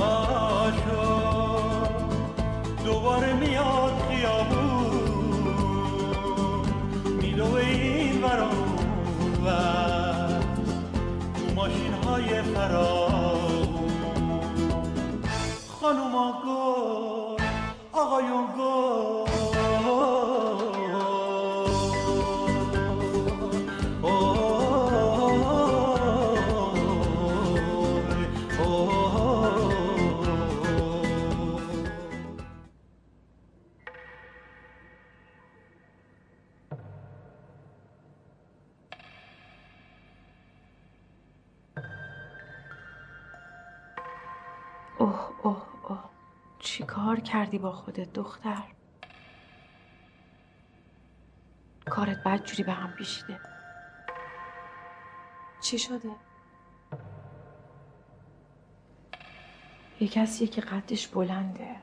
می‌کنه گلاشو دوباره میاد خیابون. میلو این ورون و تو ماشین های فرار خانوما گل آقایون گل با خودت دختر. کارت بد جوری به هم پیشیده. چی شده؟ یه کسیه که قدش بلنده.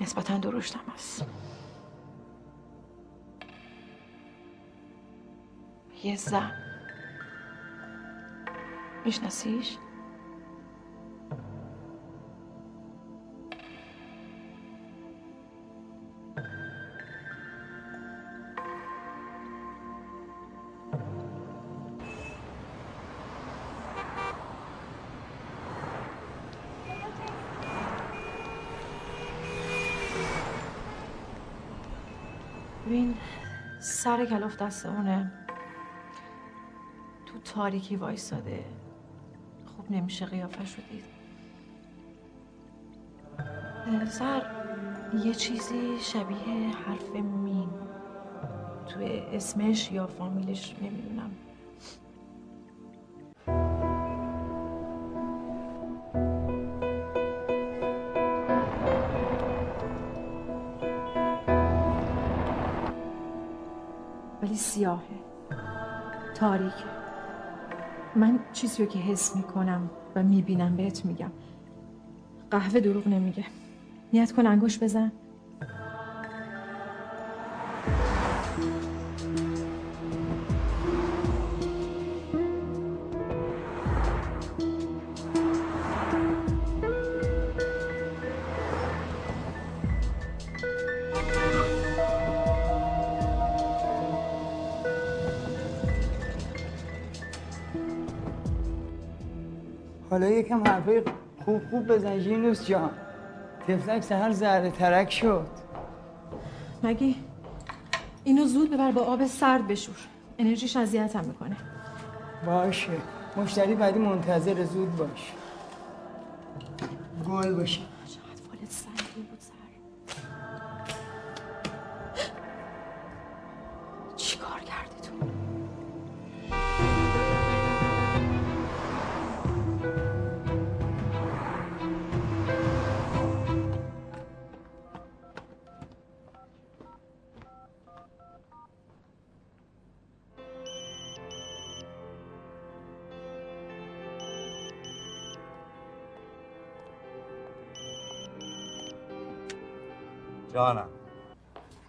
نسبتا درشتم است یه زن. میشناسیش؟ سر کلاف دستمونه تو تاریکی وایساده. خوب نمیشه قیافه شدید سر یه چیزی شبیه حرف مین توی اسمش یا فامیلش نمی‌دونم. سیاهه. تاریک من چیزی رو که حس می‌کنم و می‌بینم بهت میگم. قهوه دروغ نمیگه. نیت کن انگوش بزن. حالا یکم حرفای خوب خوب بزن جینوس جان. تفلک سهر زهره ترک شد. مگی؟ اینو زود ببر با آب سرد بشور. انرژیش اذیتم می‌کنه. باشه. مشتری بعدی منتظر زود باش. گل باشه.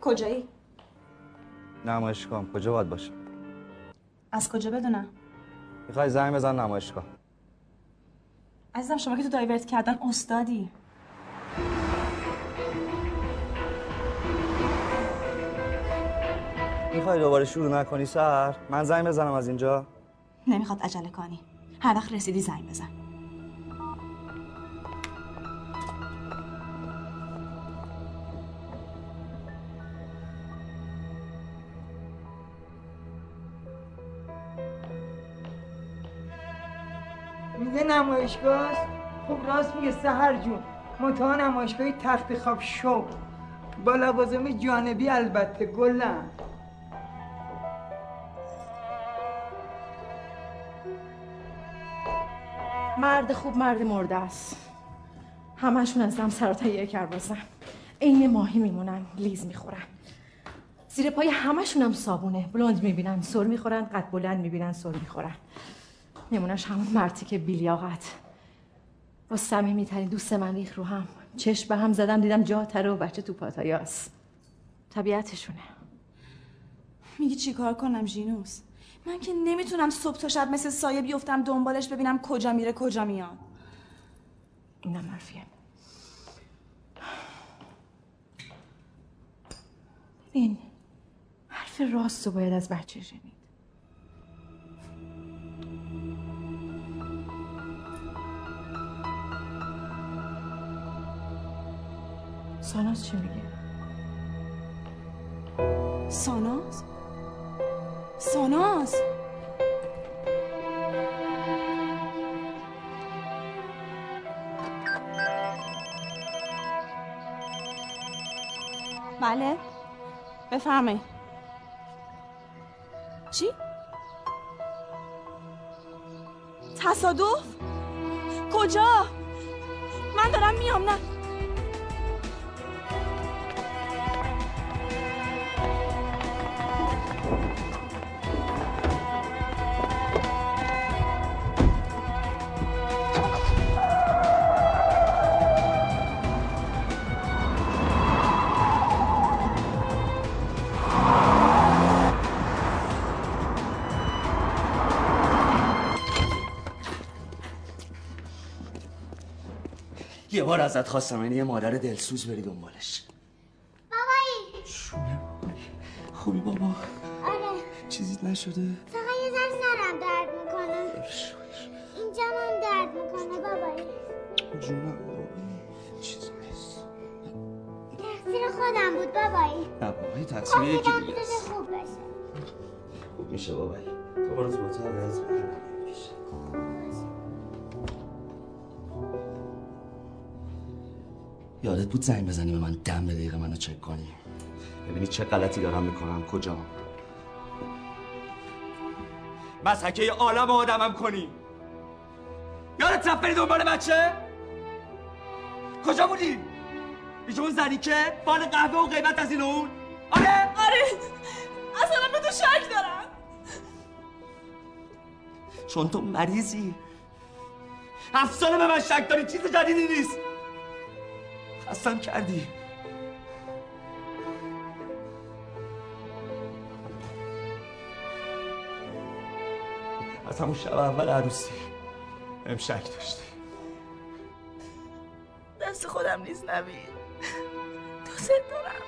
کجایی؟ نمایشگاه. کجا باید باشم؟ از کجا بدونم؟ می‌خوای زنگ بزن نمایشگاه. عزیزم شما که تو دایورت کردن استادی. می‌خوای دوباره شروع نکنی سر؟ من زنگ بزنم از اینجا. نمی‌خواد عجله کنی. هر وقت رسیدی زنگ بزن. نمایشگاه خب راست میگه سهر جون منتها نمایشگاهی تخت خواب شو. با لوازم جانبی البته گلم. مرد خوب مرد مرده است. همشون از هم سر تا یک کربازن عین ماهی میمونن لیز می‌خورن. زیر پای همشون هم صابونه. بلند می‌بینن سر می‌خورن قد بلند می‌بینن سر می‌خورن. نمونش همون مرتی که بیلیاقت. با صمیمی ترین دوست من ریخ رو هم. چشم به هم زدم دیدم جا تره و بچه تو پاتایاس. طبیعتشونه. میگی چیکار کنم ژینوس؟ من که نمی‌تونم صبح تا شب مثل سایه بیفتم دنبالش ببینم کجا میره کجا میاد. اینم حرفیه. ببین حرف راست رو باید از بچه شنید ساناز چی میگه؟ ساناز ساناز بله بفرمایید چی؟ تصادف؟ کجا؟ من دارم میام نه بار ازت خواستم این یه مادر دلسوز بری دنبالش. بابایی. خوبی بابا؟ آره. چیزی نشده؟ فقط یه ذره سرم درد می‌کنه. اینجا من درد می‌کنه بابایی. جونم بابا چیزی نیست. تقصیر خودم بود بابایی. نه بابا خب تقصیر یکی میدم دیگه است. خوب بشه. خوب میشه بابایی. تو برو تو اتاق از یادت بود زنگ بزنی به من دم به دقیقه منو چک کنی؟ ببینی چه غلطی دارم می‌کنم کجا؟ مسحکه عالم آدمم کنی. یادت رفت بری دنبال بچه؟ کجا بودی؟ پیش اون زنی که فال قهوه و قیمت از این اون؟ آره؟ آره. اصلا به تو شک دارم. چون تو مریضی. هفت ساله به من شک داری چیز جدیدی نیست. خستم کردی؟ از همون شب اول عروسی بهم شک داشتی. دست خودم نیست نبید دوست دارم.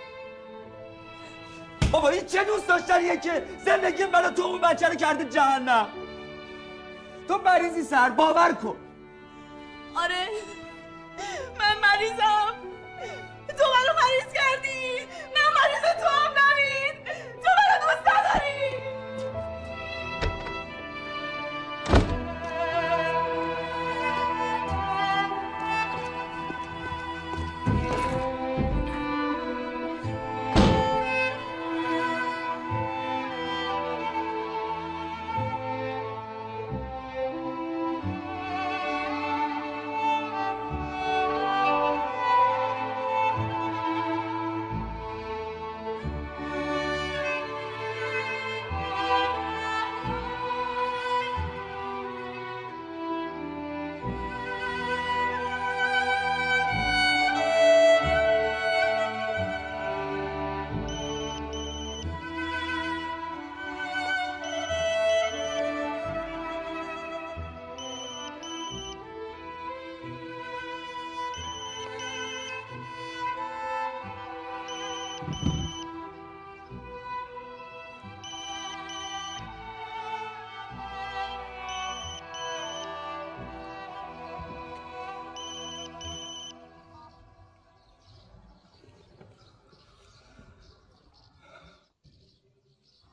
بابا این چه دوست داشتنیه که زندگی منو تو اون بچه رو کرده جهنم؟ تو مریضی سر باور کن. آره من مریضم. تو منو مریض کردی. من مریض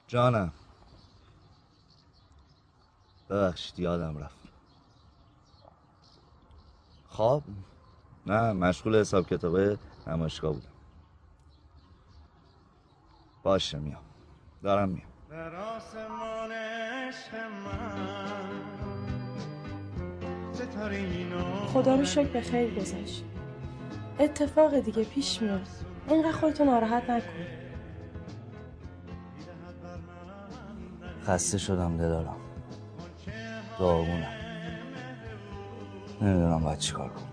جانم. ببخشید یادم رفت. خواب نه مشغول حساب کتابه نمایشگاه بودم. باشه میام. دارم میام. در آسمان عشق من. خدا رو شکر به خیر گذشت. اتفاق دیگه پیش میاد. اینقدر خودتو ناراحت نکن. خسته شدم دلارم داغونم نمی‌دونم باید چیکار کنم.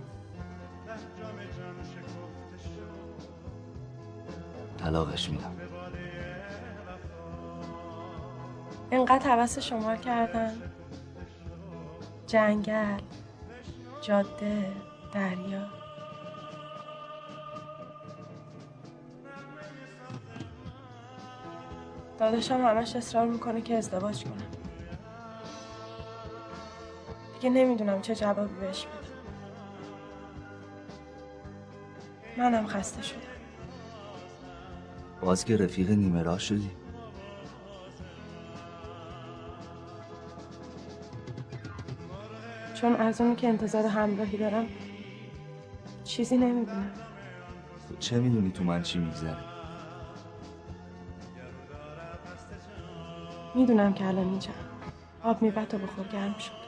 طلاقش میدم. اینقدر حوث شما کردن. جنگل جاده دریا. داداشم همش اصرار می‌کنه که ازدواج کنم دیگه نمی‌دونم چه جوابی بهش بدم منم خسته شدم. باز که رفیق نیمه راه شدی. چون از اونی که انتظار همراهی دارم چیزی نمی‌دونم تو چه می‌دونی تو من چی میگذره؟ می‌دونم که الان اینجا. آب میبت و بخور گرم شد.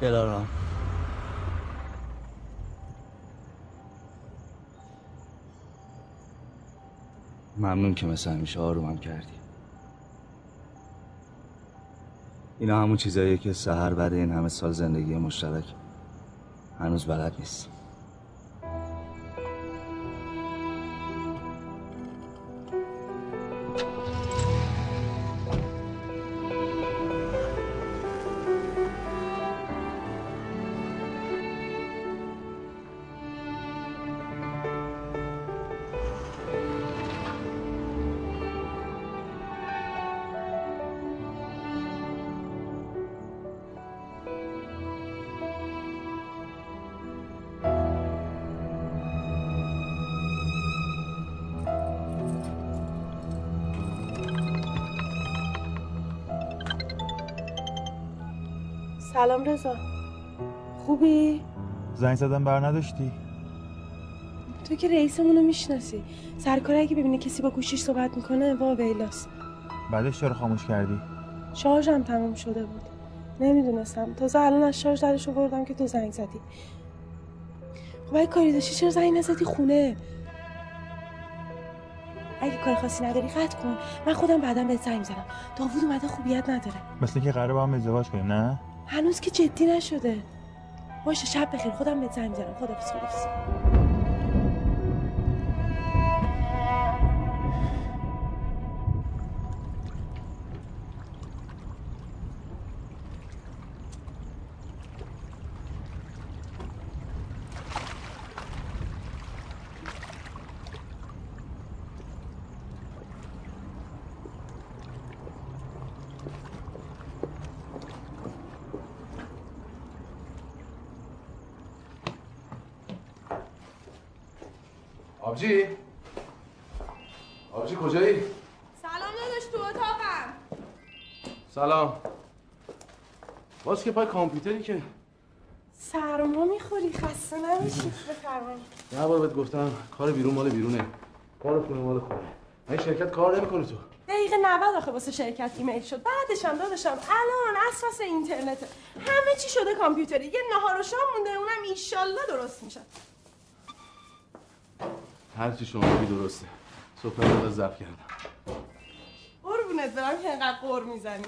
دلارام ممنون که مثل همیشه آرومم کردی. اینا همون چیزاییه که سهر بعد این همه سال زندگی مشترک هنوز بلد نیست. سلام رضا. خوبی؟ زنگ زدم بر نداشتی؟ تو که رئیسمونو می‌شناسی. سرکار اگه ببینه کسی با گوشیش صحبت می‌کنه وا بیلاس بعدش چرا خاموش کردی؟ شارژم تمام شده بود. نمی‌دونستم. تازه الان از شارژ درش آوردم که تو زنگ زدی. خب اگه کاری داشتی چرا زنگ نزدی خونه؟ اگه کار خاصی نداری قطع کن. من خودم بعدا بهت زنگ می‌زنم داوود اومده خوبیت نداره. مثل که قراره با هم ازدواج کنیم نه؟ هنوز که جدی نشده. باشه شب بخیر. خودم بهت زنگ می‌زنم خدافظ خدافظ آبجی؟ آبجی کجایی؟ سلام داداش تو اتاقم. سلام. باز که پای کامپیوتری که. سرما می‌خوری خسته نمیشی؟ بفرمایید. نه بار بهت گفتم کار بیرون مال بیرونه. کار خونه مال خونه. این شرکت کار نمی‌کنی تو. دقیقه 90 آخه واسه شرکت ایمیل شد. بعدش هم داداشم الان اساس اینترنت. همه چی شده کامپیوتری. یه نهار و شام مونده اونم ایشالله درست میشه. هر چی شما بگی درسته. صبح رو ضبط کردم. قربونت برم که اینقدر قور می‌زنی؟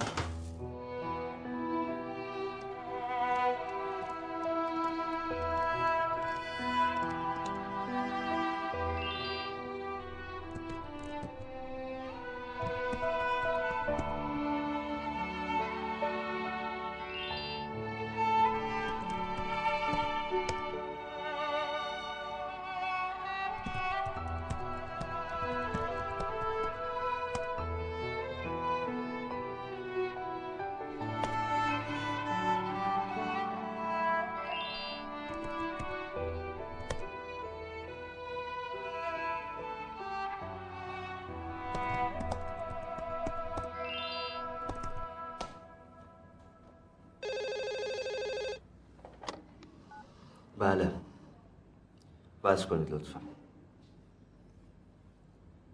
بس کنید لطفا.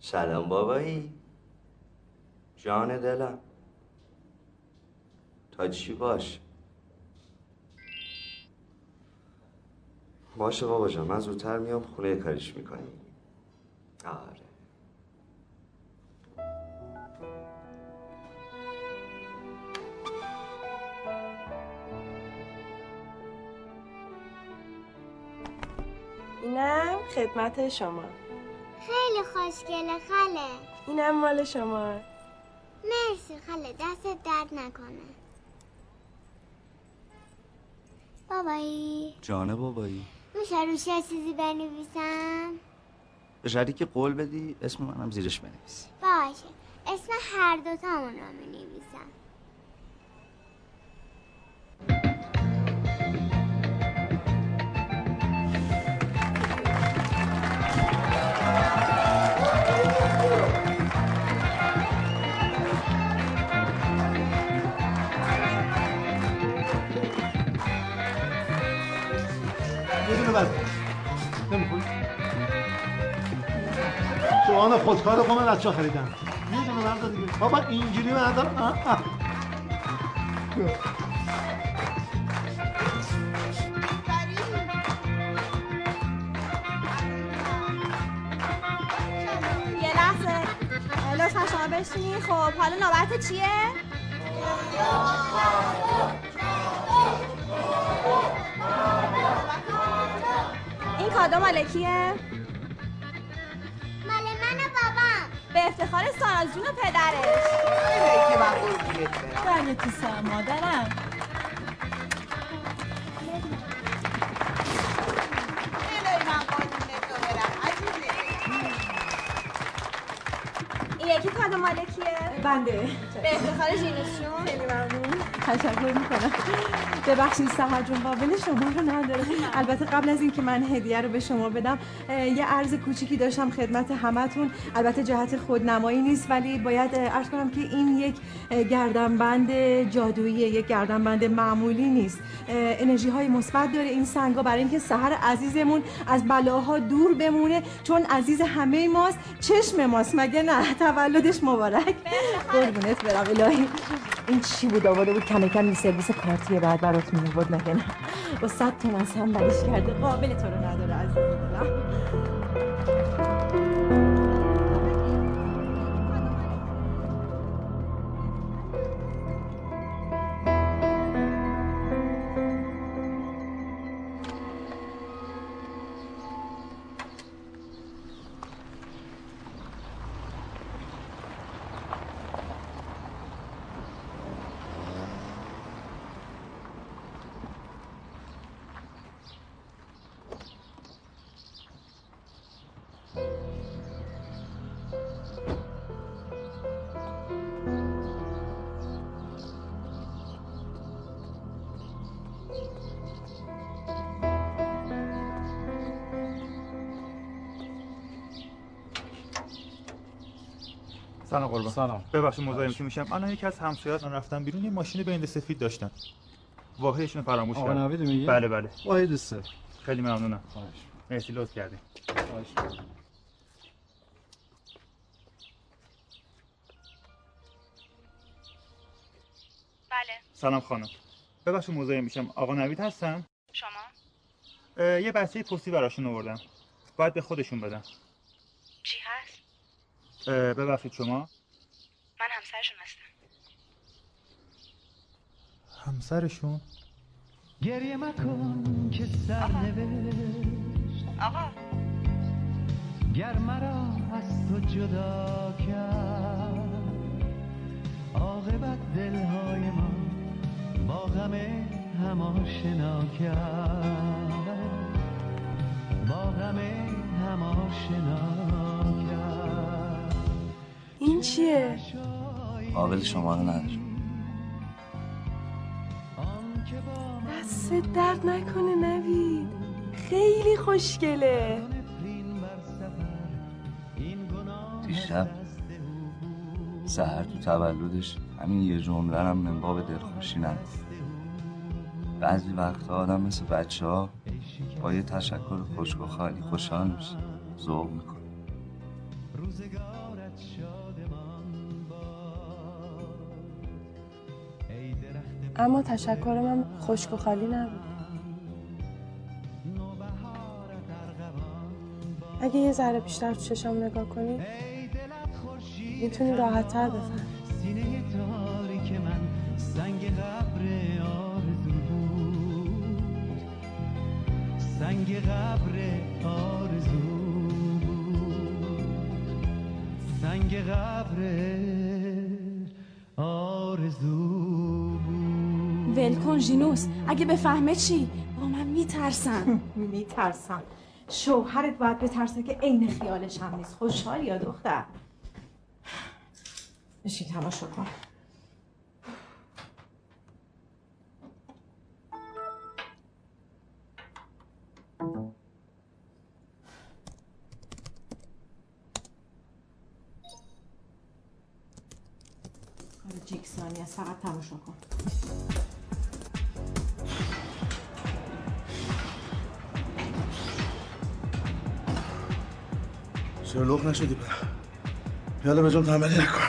سلام بابایی. جان دلم. تا چی باش؟ باشه بابا جان من زودتر میام خونه کاریش می‌کنی خدمت شما. خیلی خوشگله خاله. اینم مال شما. مرسی خاله دستت درد نکنه. بابایی. جانه بابایی. میشه روش یه چیزی بنویسم؟ به شرطی که قول بدی اسم منم زیرش بنویسی. باشه. اسم هر دوتامون رو می‌نویسم. خودکار رو من از چه خریدم یه دونه مرد دیگه بابا اینجوری من دارم. یه لطفا شما خب حالا نوبت چیه؟ این کادو مال کیه؟ به افتخار ساناز جون و پدرش من بله تو سر مادرم این یکی کادو مال؟ بنده. به افتخار جینوسشون خیلی ممنون. تشکر می‌کنم. ببخشید سهر جون قابل شما رو نداره. البته قبل از اینکه من هدیه رو به شما بدم یه عرض کوچیکی داشتم خدمت همتون. البته جهت خودنمایی نیست ولی باید عرض کنم که این یک گردنبند جادویی یک گردنبند معمولی نیست. انرژی های مثبت داره این سنگا. برای اینکه سهر عزیزمون از بلاها دور بمونه چون عزیز همه ماست چشم ماست. مگه نه؟ تولدش مبارک. قربونت برم الهی. این چی بود؟ آورده بود کم کم این سرویس کارتی بعد برات میبود مگه نه؟ با صد از هم بریش کرده. قابل تو رو نداره عزیز دلم سلام. ببخشید مزاحم که میشم. الان یکی از همسایه‌ها من رفتم بیرون یه ماشین بند سفید داشتن. واحدشون فراموش آقا کردم. نوید میگی؟ بله بله. واحد سه خیلی ممنونم. مرسی لطف کردین. بله. سلام خانم. ببخشید مزاحم میشم. آقا نوید هستن شما؟ یه بسته پستی براشون آوردم. باید به خودشون بدم. چی هست؟ ببخشید شما؟ من همسرشون هستم. همسرشون؟ گریه مکن که سرنوشت آقا. گر مرا از تو جدا کرد عاقبت دلهای ما با غم هم آشنا کرد. با غم هم آشنا کرد. این چیه؟ قابل شما رو نداره. دست درد نکنه نوید. خیلی خوشگله. دیشب سهر تو تولدش همین یه جمله هم من باب دلخوشی نگفت بعضی وقتا آدم مثل بچه ها با یه تشکر خشک و خالی خوشحال میشه ذوق می‌کنه. اما تشکر من خشک و خالی نبود. اگه یه ذره بیشتر تو چشام نگاه کنی می‌تونی راحت تر بفهمی. سینه تاریک من سنگ قبر آرزو بود. سنگ قبر آرزو بود. سنگ قبر آرزو بود ول کن ژینوس اگه بفهمه چی؟ با من میترسم میترسم شوهرت باید بترسه که عین خیالش هم نیست. خوشحال یا دختر؟ بشین تماشا کن. کار جیکسانی است فقط تماشا کن. چرا لخ نشدی؟ پر یالا به جام تنبلی نکن.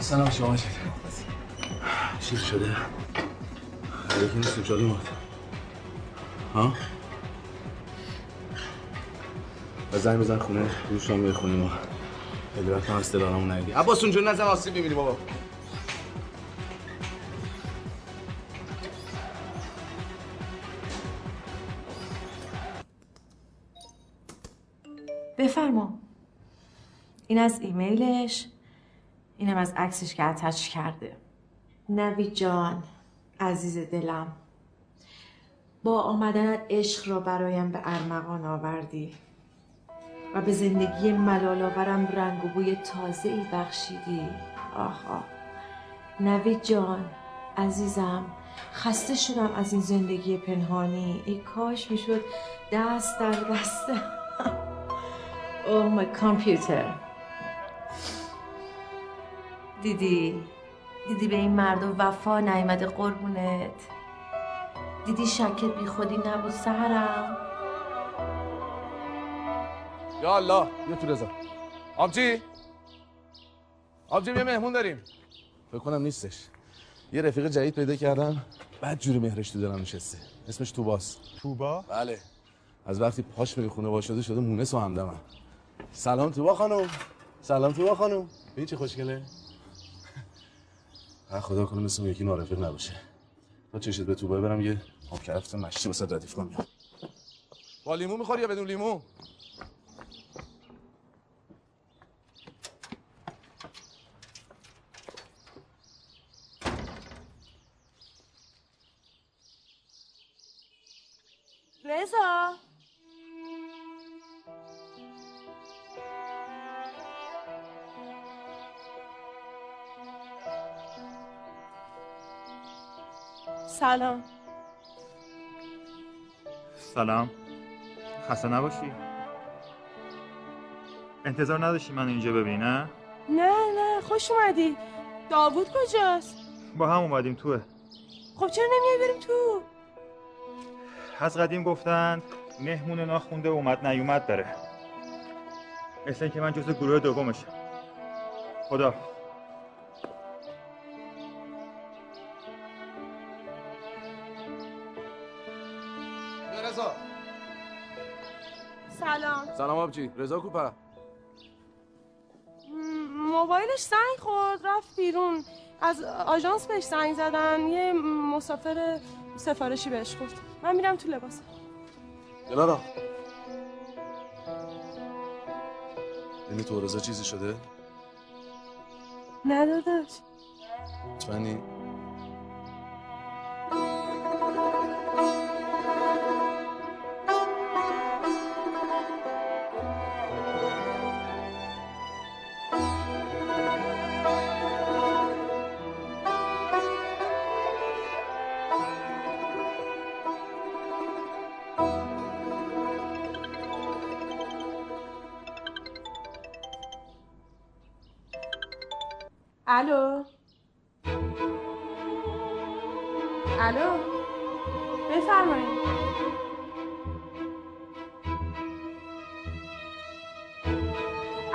سلام شما شد شیر شده؟ یکی این سوچال اومد. ها؟ و زنگ بزن خونه روش هم به خونه ما وقت هم از دلارمون نگیدی عباس اونجور نزن آسیب می‌بینی بابا. این از ایمیلش اینم از عکسش که اتچ کرده. نوید جان عزیز دلم با آمدنت عشق را برایم به ارمغان آوردی و به زندگی ملالآورم رنگ و بوی تازه ای بخشیدی. آه آه نوید جان عزیزم خسته شدم از این زندگی پنهانی. ای کاش می‌شد دست در دست اوه مای کامپیوتر دیدی؟ دیدی به این مرد و وفا نیامده قربونت؟ دیدی شکت بی خودی نبود سهرم؟ یا الله بیا تو رضا. آبجی؟ آبجی یه مهمون داریم. فکر کنم نیستش. یه رفیق جدید پیدا کردم بعد جوری مهرش تو دلم نشسته. اسمش توباس. توبا؟ بله. از وقتی پاش به خونه شده شده مونس و همدمم سلام توبا خانم. سلام توبا خانم. ببین چه خوشگله؟ خدا کنه مثل یکی نارفیق نباشه. تا چشت به توبا برم یه آب کرفت مشتی واسه ردیف کنم. با لیمو می‌خوری یا بدون لیمو؟ رضا؟ سلام. سلام. خسته نباشی. انتظار نداشتی من اینجا ببینی نه نه نه خوش اومدی. داوود کجاست؟ با هم اومدیم توه. خب چرا نمیای بریم تو؟ از قدیم گفتن مهمون ناخونده اومد نیومد داره مثل اینکه من جز گروه دومشم خدا. سلام آبجی رضا کوپه م- موبایلش زنگ خورد رفت بیرون. از آژانس بهش زنگ زدن یه مسافر سفارشی بهش گفت. من میرم تو لباس دلارا یعنی تو رضا چیزی شده؟ نداداش مطمئنی؟ الو. الو. بفرمایید.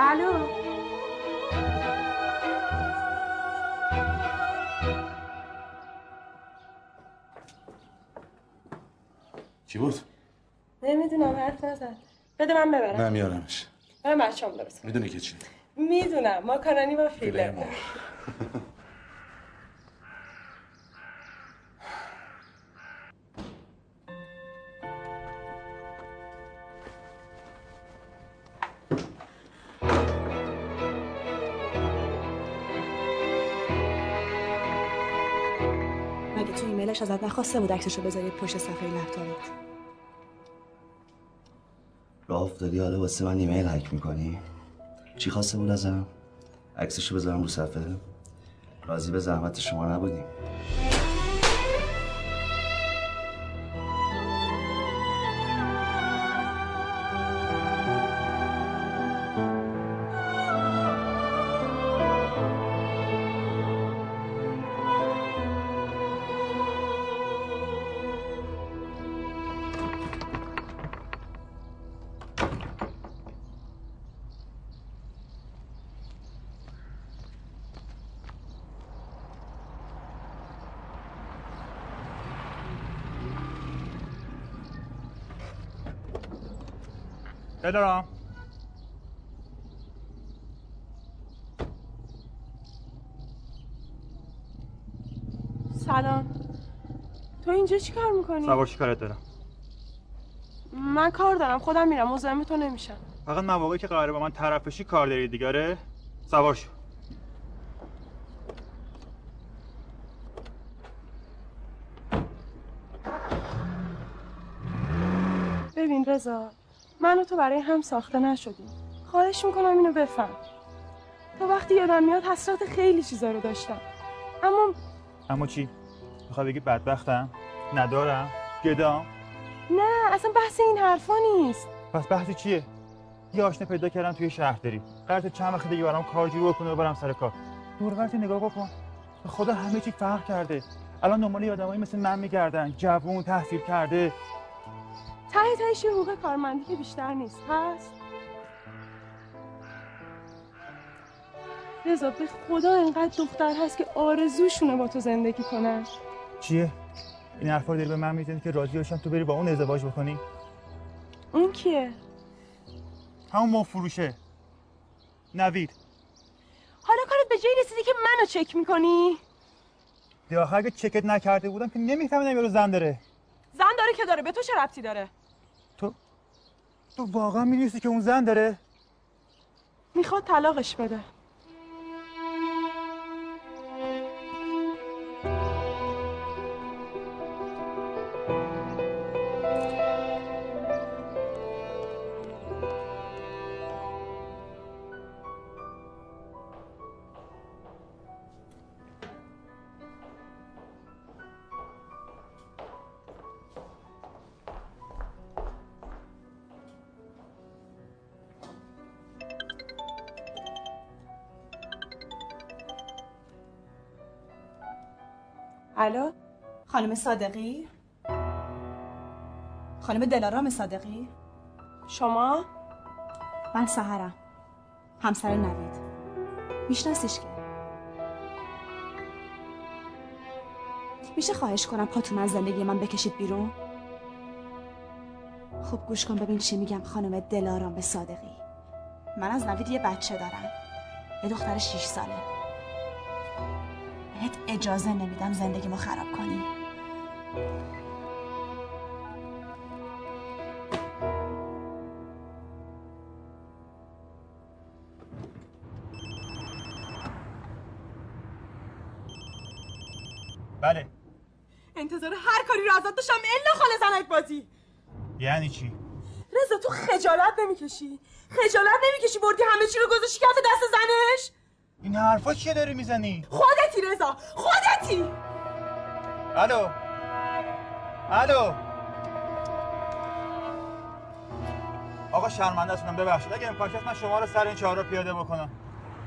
الو. کی بود؟ نمی‌دونم حرف نزد بده من ببرم. نه میارمش. من بچه‌ام برسم می‌دونی که چی؟ می‌دونم. ماکارونی با فیله ازت نخواسته بود عکسشو بذاری پشت صفحه لپتاپت. راه افتادی حالا واسه من ایمیل هک می‌کنی؟ چی خواسته بود ازم؟ عکسشو بذارم رو صفحه؟ راضی به زحمت شما نبودیم. دلارام سلام. تو اینجا چی کار می‌کنی؟ سوار کارت دارم. من کار دارم خودم میرم مزاحم تو نمیشم. فقط مواقعی که قراره با من طرف بشی کار داری دیگه آره؟ سوار شو. ببین رضا من و تو برای هم ساخته نشدیم خواهش می‌کنم اینو بفهم. تا وقتی یادم میاد حسرت خیلی چیزا رو داشتم. اما اما چی؟ می‌خوای بگی بدبختم؟ ندارم؟ گدام؟ نه اصلا بحث این حرفا نیست. پس بحثی چیه؟ یه آشنا پیدا کردم توی شهرداری قرار چند وقت دیگه برام کارجو بکنه و برم سر کار. دور نگاه بکن. به خدا همه چی فرق کرده. الان دنبال آدمایی مثل من میگردن. جوون تحصیل کرده. ته تهش یه حقوق کارمندی که بیشتر نیست. هست. رضا به خدا اینقدر دختر هست که آرزوشونه با تو زندگی کنن چیه؟ این حرفا رو داری به من می‌زنی که راضی باشم تو بری با اون ازدواج بکنی؟ اون کیه؟ همون مفروشه نوید. حالا کارت به جایی رسیدی که منو چک می‌کنی؟ یا اگه چکت نکرده بودم که نمیفهمیدم یارو زن داره. زن داره که داره. به تو چه ربطی داره؟ واقعا می‌دونستی که اون زن داره؟ می‌خواد طلاقش بده. الو خانم صادقی؟ خانم دلارام صادقی؟ شما؟ من سهرم. همسر نوید. میشناسیش که؟ میشه خواهش کنم پاتون از زندگی من بکشید بیرون؟ خوب گوش کن ببین چی میگم خانم دلارام صادقی. من از نوید یه بچه دارم. یه دختر 6 ساله. بهت اجازه نمیدم زندگیمو خراب کنی. بله. انتظار هر کاری رو ازت داشتم الا خاله زنک بازی. یعنی چی؟ رضا تو خجالت نمی‌کشی. خجالت نمی‌کشی بردی همه چی رو گذاشتی کف دست زنش؟ این حرفا چیه داری می‌زنی؟ خودتی رضا خودتی! الو؟ الو؟ آقا شرمنده تونم ببخشید. اگه امکان من شما رو سر این چهارراه پیاده بکنم.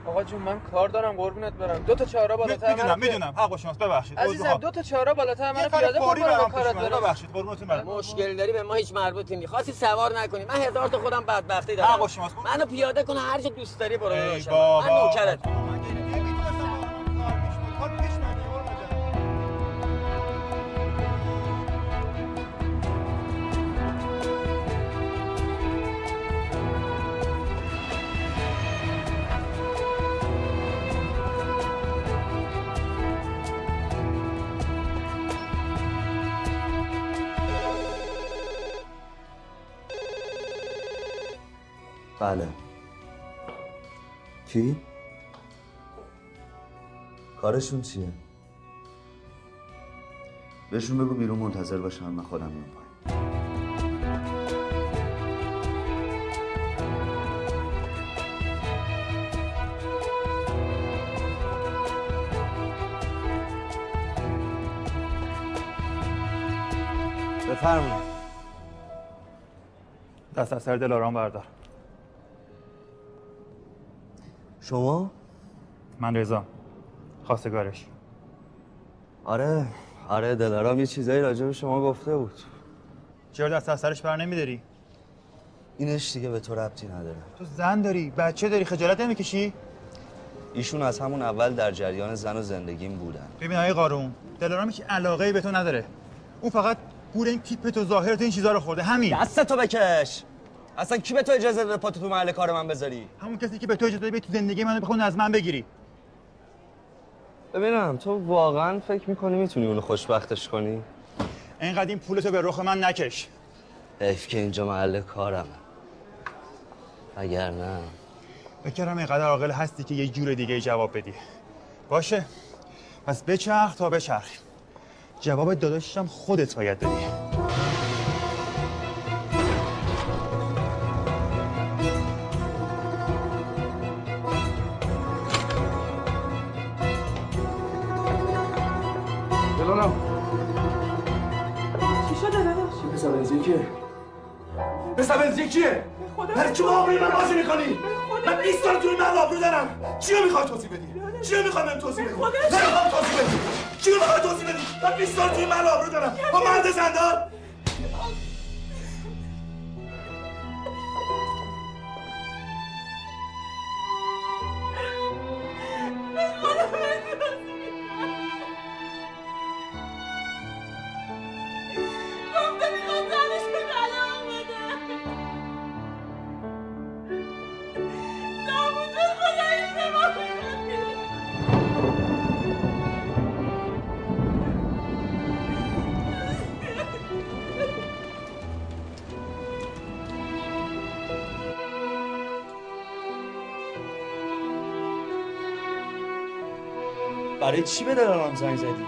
آقا جون من کار دارم قربونت برم. دو تا چهارراه بالاتر می‌دونم می‌دونم. حق با شماست ببخشید. عزیزم دو تا چهارراه بالاتر من پیاده فوری برام کارت. برم ببخشید قربونتون برم. مشکل داری به ما هیچ مربوطی نیست. خواستی سوار نکنی. من هزار تا خودم بدبختی دارم. حق با شماست. منو پیاده کن هر جا دوست داری برو. من. نوکرت. بله کی؟ کارشون چیه؟ بهشون بگو بیرون منتظر باشن من خودم میام پایین بفرمایید دست از سر دلارام بردار شما؟ من رضا خواستگارش. آره آره دلارام یه چیزایی راجع به شما گفته بود. چرا دست از سرش بر نمیداری؟ اینش دیگه به تو ربطی نداره. تو زن داری بچه داری خجالت نمی‌کشی؟ ایشون از همون اول در جریان زن و زندگیم بودن. ببین آقای قارون دلارام هیچ علاقه ای به تو نداره. اون فقط گور این تیپ تو ظاهر تو این چیزا رو خورده همین. دست تو بکش! اصلا کی به تو اجازه داده پاتو تو محل کار من بذاری؟ همون کسی که به تو اجازه داده تو زندگی منو بخون از من بگیری. ببینم تو واقعا فکر می‌کنی می‌تونی اونو خوشبختش کنی؟ اینقدر این پولتو به رخ من نکش. حیف که اینجا محل کارم اگر نه. بکرم اینقدر عاقل هستی که یه جور دیگه جواب بدی. باشه. پس بچرخ تا بچرخ. جواب داداشم خودت باید بدی. چی رو می‌خوای توضیح بدی؟ چی رو می‌خوای من توضیح بدی؟ نمی‌خوام توضیح بدی چی رو می‌خوای توضیح بدی؟ من 20 سال توی من آبرو دارم با مرد زندان برای چی به دلارام زنگ زدی؟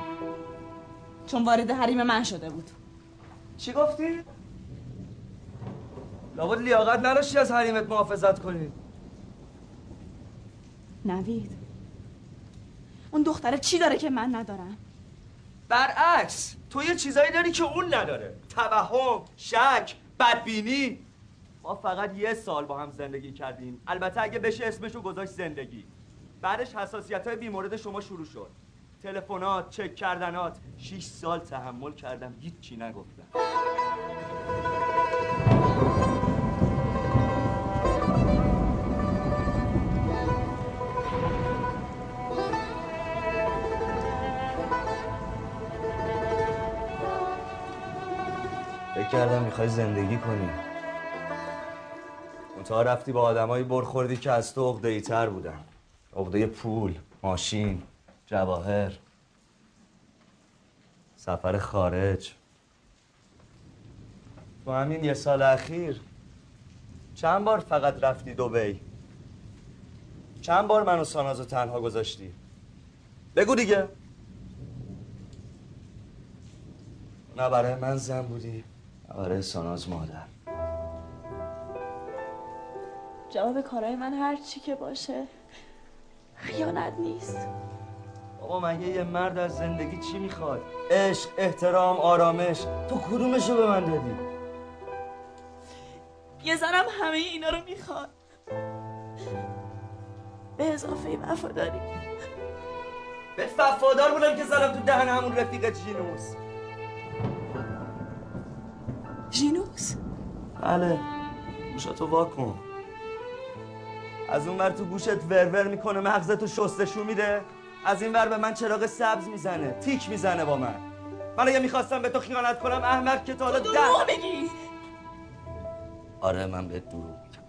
چون وارد حریم من شده بود. چی گفتی؟ لابد لیاقت نداشتی از حریمت محافظت کنی. نوید اون دختره چی داره که من ندارم؟ برعکس تو یه چیزایی داری که اون نداره. توهم شک بدبینی. ما فقط یه سال با هم زندگی کردیم. البته اگه بشه اسمشو گذاشت زندگی. بعدش حساسیت های بیمورد شما شروع شد. تلفنات چک کردنات. شیش سال تحمل کردم. هیچی نگفتم. کردم می‌خوای زندگی کنی. منتها رفتی با آدمایی برخوردی که از تو تر بودن. عقده پول ماشین جواهر سفر خارج. تو همین یه سال اخیر چند بار فقط رفتی دوبی چند بار منو سانازو تنها گذاشتی؟ بگو دیگه. نه برای من زن بودی نه برای ساناز مادر. جواب کارهای من هر چی که باشه. خیانت نیست. بابا مگه یه مرد از زندگی چی می‌خواد؟ عشق احترام آرامش تو کدومشو به من دادی؟ یه زنم همه اینا رو می‌خواد. به اضافه وفاداری. به وفادار بودم که زدم تو دهن همون رفیق جینوس. ژینوس بله. گوشاتو وا کن. از اون ور تو گوشت ورور می‌کنه مغزتو شستشو میده. از این ور به من چراغ سبز می‌زنه تیک می‌زنه با من. من اگه می‌خواستم به تو خیانت کنم احمق که تا حالا دروغ بگی آره من به دروغ میگم.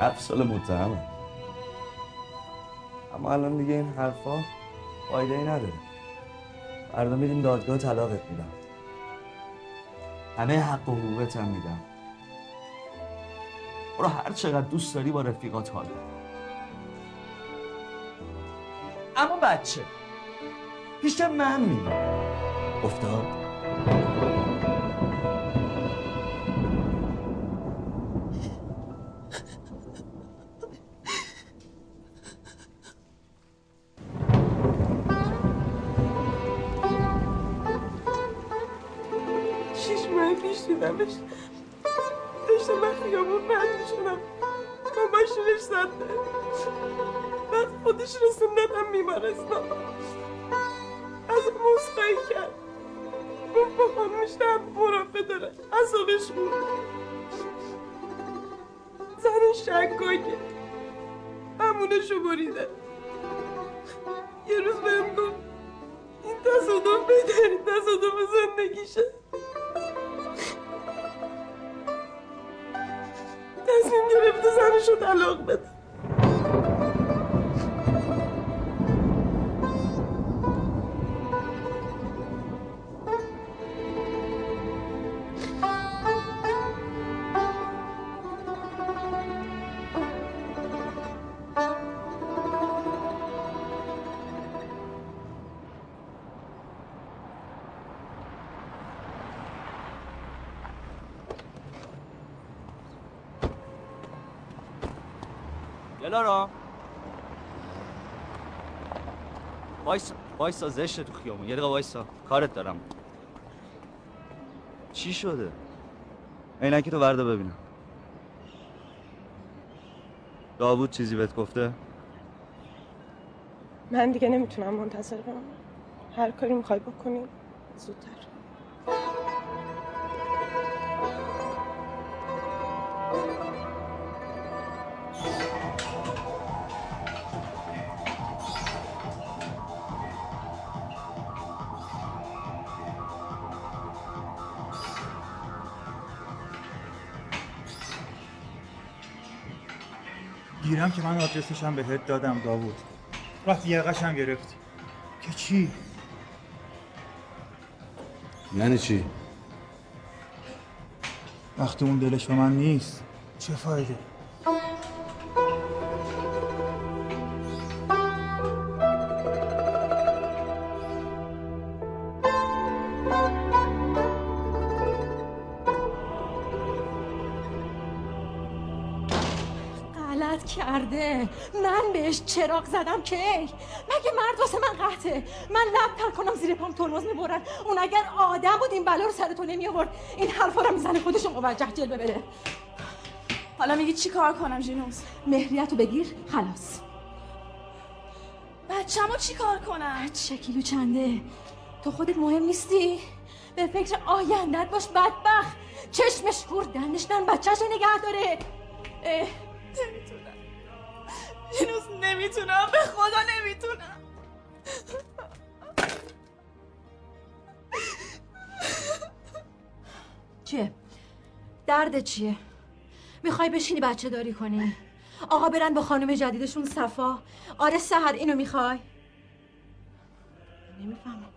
هفت سال متهمم اما الان دیگه این حرفا فایده ای نداره. فردا میریم دادگاه طلاقت میدم. همه حق و حقوقت هم میدم. برو هر چقدر دوست داری با رفیقات حال. اما بچه پیش من میگم افتاد؟ شیش ماه پیش دیدمش داشتم من خیابون رد می‌شدم. با ماشینش زده بعد خودش رسوندنم بیمارستان از مسخایی کرد. گفت با خانمش درد مرافع داره اصابش بود. زن شکاکه همونشو بریده. یه روز بهم گفت این تصادف بهترین تصادف زندگیشه. گرفته زنشو دلارا وایسا وایسا زشته تو خیابون. یه دقیقه وایسا. کارت دارم. چی شده؟ عینکی تو ورده ببینم. داوود چیزی بهت گفته؟ من دیگه نمی‌تونم منتظر بمونم. هر کاری می‌خوای بکنی زودتر. که من آدرسش هم بهت دادم داوود رفت یقش هم گرفتی که چی؟ یعنی چی؟ وقتی اون دلش به من نیست چه فایده؟ چراغ زدم که؟ مگه مرد واسه من قطعه؟ من لب تر کنم زیر پام ترمز می‌برن اون اگر آدم بود این بلا رو سر تو نمی آورد این حرفا رو می‌زنه خودش موجه جلوه بده حالا میگی چی کار کنم ژینوس مهریت رو بگیر خلاص. بچه‌مو چی کار کنم؟ چه کیلو چنده. تو خودت مهم نیستی. به فکر آیندت باش بدبخت. چشمش کور دندش بچهش نگه داره. اه، نمی‌تونم. نمی‌تونم به خدا نمی‌تونم چیه؟ درد چیه؟ می‌خوای بشینی بچه داری کنی؟ آقا برن با خانم جدیدشون صفا آره سهر اینو می‌خوای؟ نمی‌فهمم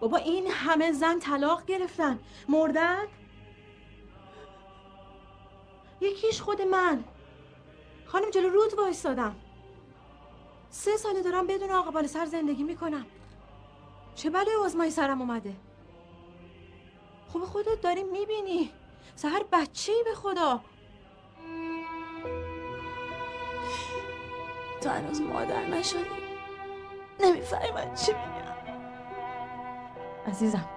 بابا این همه زن طلاق گرفتن مردن؟ یکیش خود من خانم جلو رود وایستادم. سه ساله دارم بدون آقا بالا سر زندگی می‌کنم. چه بلای آزمایی سرم اومده؟ خب خودت داری می‌بینی. سهر بچه به خدا. تو هنوز مادر نشدی. نمی‌فهمی من چی میگم. عزیزم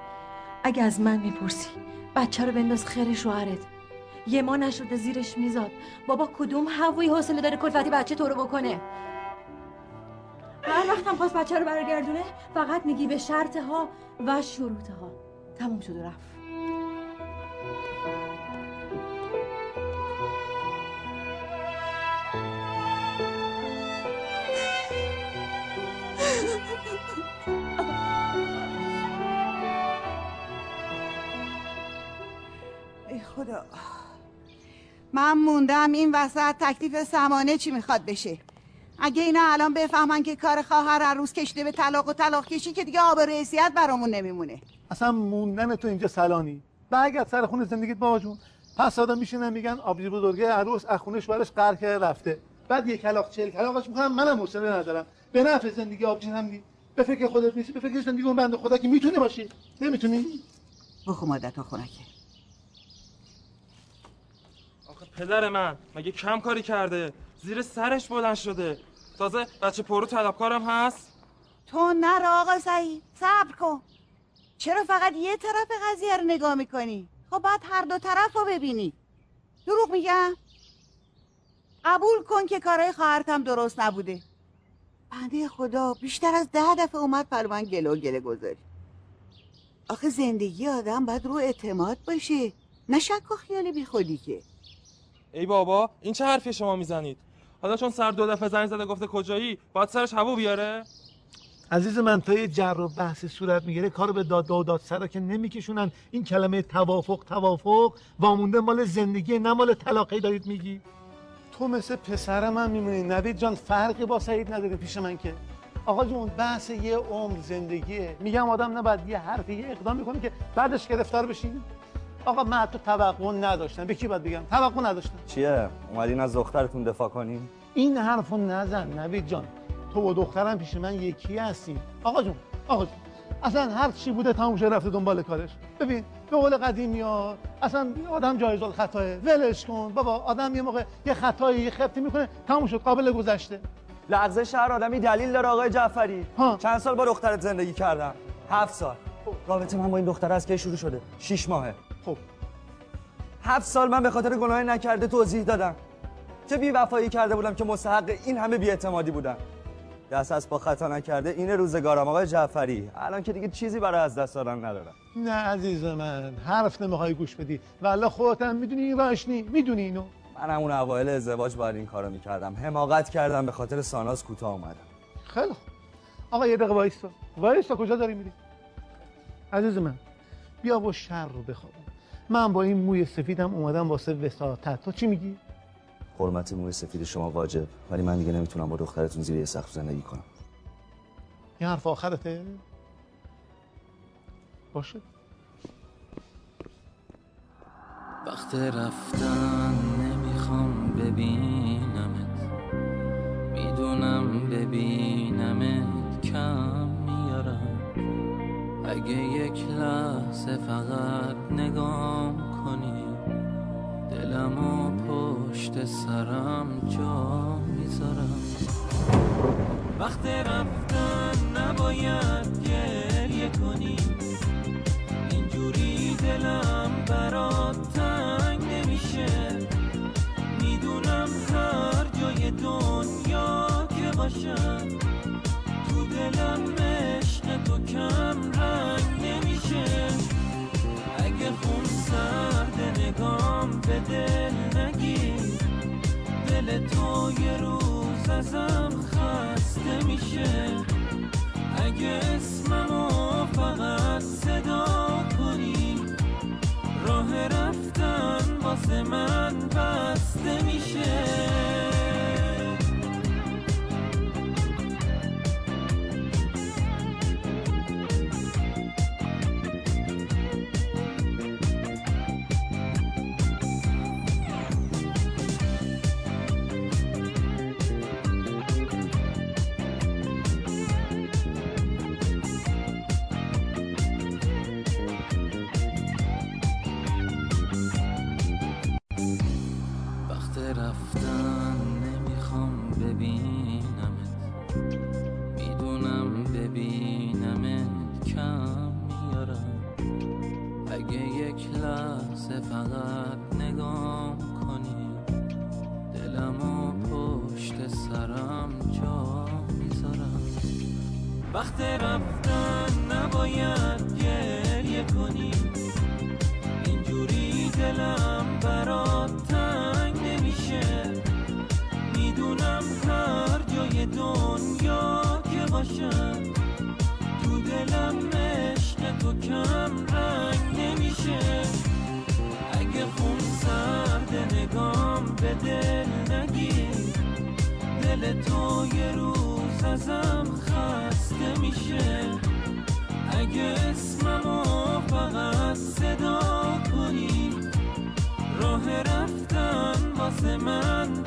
اگه از من می‌پرسی بچه رو بنداز خیر شوهرت. یه ما نشده زیرش میزاد. بابا کدوم هوایی حوصله داره کلفتی بچه تو رو بکنه؟ هر وقتم خواست بچه رو برگردونه فقط میگی به شرط ها و شروط ها تموم شد و رفت. ای خدا. من موندم این وسط تکلیف سمانه چی می‌خواد بشه. اگه اینا الان بفهمن که کار خواهر هر روز کشیده به طلاق و طلاق کشی که دیگه آب رئیسیت برامون نمیمونه. اصلا موندن تو اینجا سلانی. برگرد سر خونه زندگیت بابا جون. پس آدم میشینن میگن آبجی بزرگه عروس از خونه شوهرش قهر کرده رفته. بعد یک کلاق چل کلاقش می‌کنم منم حوصله ندارم. به نفع زندگی آبجی هم نی به فکر خودت نیستی به فکر زندگی اون بنده خدا که می‌تونی باشی نمی‌تونی؟ بخو مادر خونکه آخه پدر من مگه کم کاری کرده؟ زیر سرش بلند شده. تازه بچه پرو طلبکارم هست؟ تو نر آقا سعید صبر کن. چرا فقط یه طرف قضیه رو نگاه می‌کنی؟ خب باید هر دو طرف رو ببینی. دروغ میگم؟ قبول کن که کارهای خواهرت هم درست نبوده. بنده خدا بیشتر از ده دفعه اومد پر من گله و گله گذاری آخه زندگی آدم باید رو اعتماد باشه نه شک و خیال بی خودی که. ای بابا این چه حرفی شما می‌زنید؟ حالا چون سر دو دفعه زنگ زده گفته کجایی باید سرش هوا بیاره؟ عزیز من تا یه جر و بحث صورت می‌گیره کارو به داد و داد سرا که نمیکشونن. این کلمه توافق توافق وامونده مال زندگی نه مال طلاقی دارید میگی؟ تو مثل پسر من میمونی. نوید جان فرقی با سعید نداره پیش من که. آقا جون بحث یه عمر زندگیه. میگم آدم نباید یه حرفی یه اقدام می‌کنه که بعدش گرفتار بشین آقا من حتی توقع نداشتم. به کی باید بگم؟ توقع نداشتم. چیه؟ اومدین از دخترتون دفاع کنین این حرفو نزن نوید جان. تو و دخترم پیش من یکی هستی. آقا جون آقا جون. اصلا هر چی بوده تموم شده رفته دنبال کارش. ببین به قول قدیمی ها اصلا آدم جایز الخطاه ولش کن. بابا آدم یه موقع یه خطایی یه خفتی می‌کنه تموم شد قابل گذشته. لغزش هر آدمی دلیل داره آقای جعفری. ها. چند سال با دخترت زندگی کردم هفت سال. رابطه من با این دختر از که شروع شده؟ شیش ماهه. خب. هفت سال من به خاطر گناهی نکرده توضیح دادم. چه بی وفایی کرده بودم که مستحق این همه بیاعتمادی بودم. دست از با خطا نکرده این روزگارم آقای جعفری. الان که دیگه چیزی برای از دست دادن ندارم. نه عزیز من حرف نمی‌خوای گوش بدی. والله خودت هم می‌دونی این راهش نی می‌دونی اینو. من همون اوایل ازدواج باید این کارو می‌کردم. حماقت کردم به خاطر ساناز کوتاه اومدم. خیلی خوب. آقا یه دقیقه وایستا. وایستا کجا داری میری؟ عزیز من بیا با شر رو بخوابم من با این موی سفیدم اومدم واسه وساطت. تو چی میگی؟ حرمت موی سفید شما واجب ولی من دیگه نمی‌تونم با دخترتون زیر یه سقف زندگی کنم. این حرف آخرته؟ باشه. وقت رفتن نمی‌خوام ببینمت. می‌دونم ببینمت کم اگه یک لحظه فقط نگام کنی دلمو پشت سرم جا می‌ذارم. وقت رفتن نباید گریه کنی اینجوری دلم برات تنگ نمیشه. می‌دونم هر جای دنیا که باشم تو دلم عشق تو کم به دل نگیر. دل تو یه روز ازم خسته میشه. اگه اسممو فقط صدا کنی راه رفتن واسه من بسته میشه. وقت من.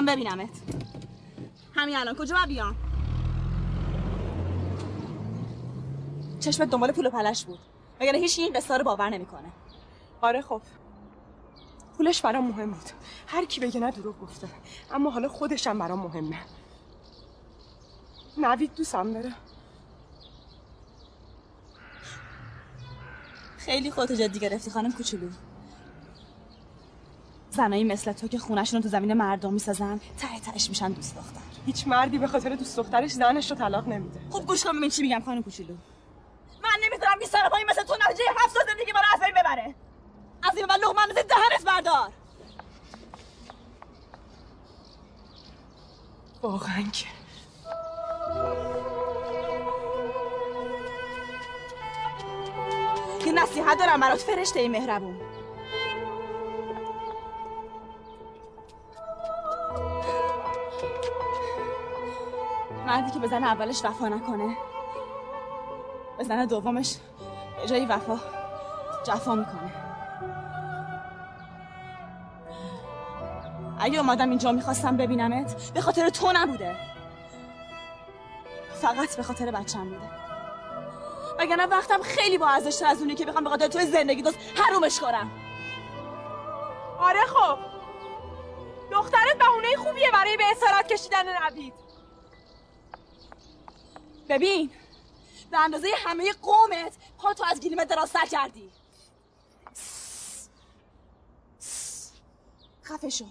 می‌خوام ببینمت. همین الان کجا باید بیام؟ چشمت دنبال پول و پلش بود. مگر هیچ این قصه رو باور نمی‌کنه. آره خب. پولش برام مهم بود. هر کی بگه نه دروغ گفته. اما حالا خودشم برام مهمه. نوید دوستم داره. خیلی خودتو جدی گرفتی خانم کوچولو. زنایی مثل تو که خونشون رو تو زمین مردم می‌سازن ته تهش میشن دوست دختر. هیچ مردی به خاطر دوست دخترش زنش رو طلاق نمیده. خب گوش کن ببین چی میگم خانم کوچولو. من نمی‌ذارم بی سر پایی مثل تو نتیجه هفت سال زندگی من از بین ببره. از این لقمه اندازه دهنت بردار. واقعا که. یه نصیحت دارم برات فرشته مهربون. مردی که به زن اولش وفا نکنه. به زن دومش به جای وفا جفا می‌کنه. اگه اومدم اینجا می‌خواستم ببینمت به خاطر تو نبوده. فقط به خاطر بچم بوده. وگرنه وقتم خیلی با ارزشتر از اونی که بخوام به خاطر توی زندگی دوست حرومش کنم. آره خب. دخترت بهونه خوبیه برای به اسارت کشیدن نوید. ببین به اندازه همه قومت پا تو از گلیمت دراستر کردی. خفه شو.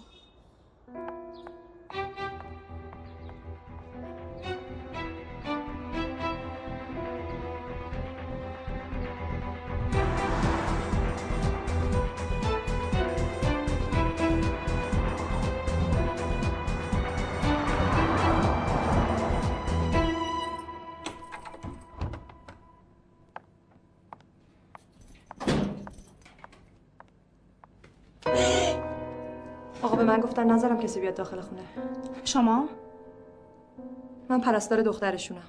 من گفتن نظرم کسی بیاد داخل خونه. شما؟ من پرستار دخترشونم.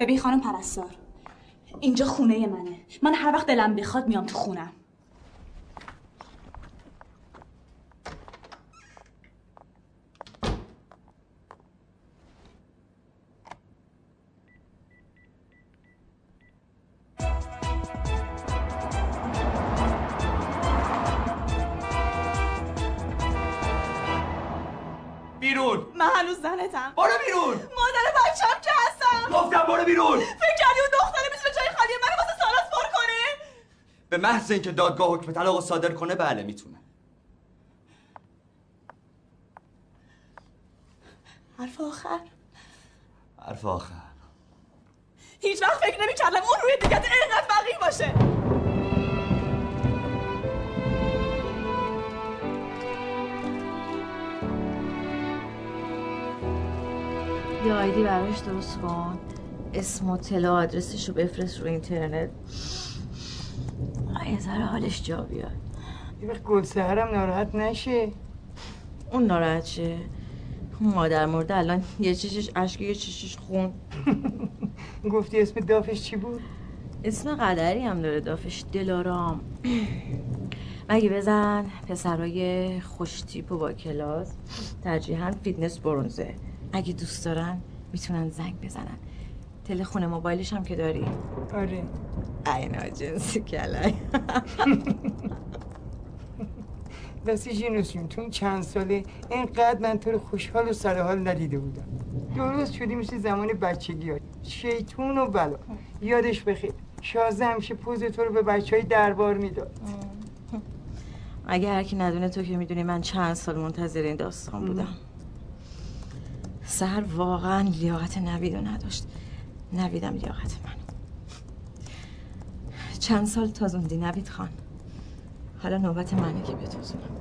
ببین خانم پرستار اینجا خونه منه. من هر وقت دلم بخواد میام تو خونم. محض اینکه دادگاه حکم طلاق صادر کنه بله می‌تونه. حرف آخر؟ حرف آخر. هیچ وقت فکر نمی‌کردم اون روی دیگت اینقدر وقیح باشه. یه آیدی براش درست کن. اسم و طلا آدرسش رو بفرست رو اینترنت. یه ذره حالش جا بیاد. یه وقت گل سهرم ناراحت نشه. اون ناراحت شه. مادر مرده الان یه چشش اشک یه چشش خون. گفتی اسم دافش چی بود؟ اسم قدری هم داره دافش دلارام. مگه بزن پسرای خوش تیپ و با کلاس. ترجیحاً فیتنس برونزه. اگه دوست دارن می‌تونن زنگ بزنن. تلفن موبایلش هم که داری. آره. اینا جنسی کلای. راستی جینوس جون تو چند ساله اینقدر من تو رو خوشحال و سرحال ندیده بودم. درست شدی مثل زمان بچگی ها. شیطون و بلا. یادش بخیر. شازه همیشه پوز تو رو به بچه های دربار می‌داد. اگه هر کی ندونه تو که می‌دونی من چند سال منتظر این داستان بودم. سهر واقعا لیاقت نوید رو نداشت. نویدم لیاقت من. چند سال تازوندی نوید خان. حالا نوبت منه که بتازونم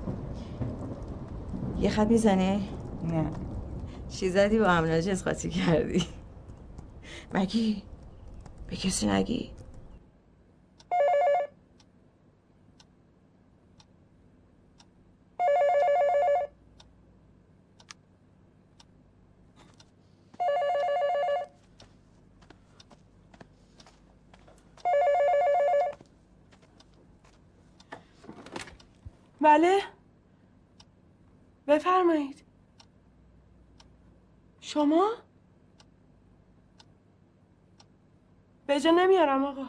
یه خط می‌زنی؟ نه. چی زدی با امناج اسقاطی کردی؟ مگی؟ به کسی نگی بله بفرمایید. شما؟ به جا نمیارم آقا.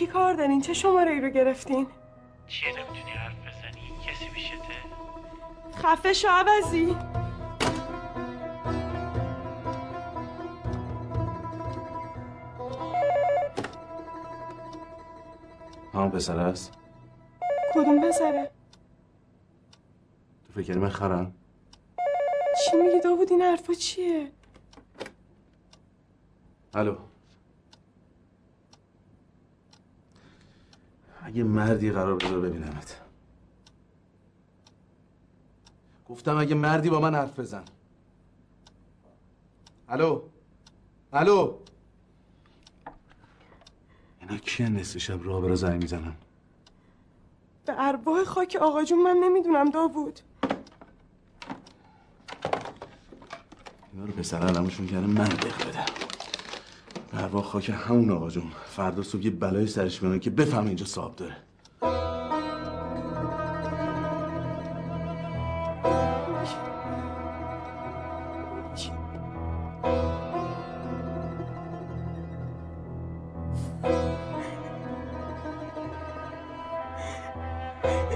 کی کار دارین؟ چه شماره ای رو گرفتین؟ چیه نمی‌تونی حرف بزنی؟ کسی پیشته خفه شو عوضی. همون پسر است؟ کدوم پسره؟ تو فکر من خرم چی میگی داوود؟ این حرفا چیه؟ الو. اگه مردی قرار بذار ببینمت. گفتم اگه مردی با من حرف بزن. الو؟ الو؟ اینا کیه نصف شب راه برا زنگ می‌زنن؟ به ارواح خاک آقا جون من نمی‌دونم داوود. اینا رو پسر علمشون کرده من بدم در واقع خاک همون آقا جون. فردا صبح یه بلای سرش میانه که بفهم اینجا صاحب داره.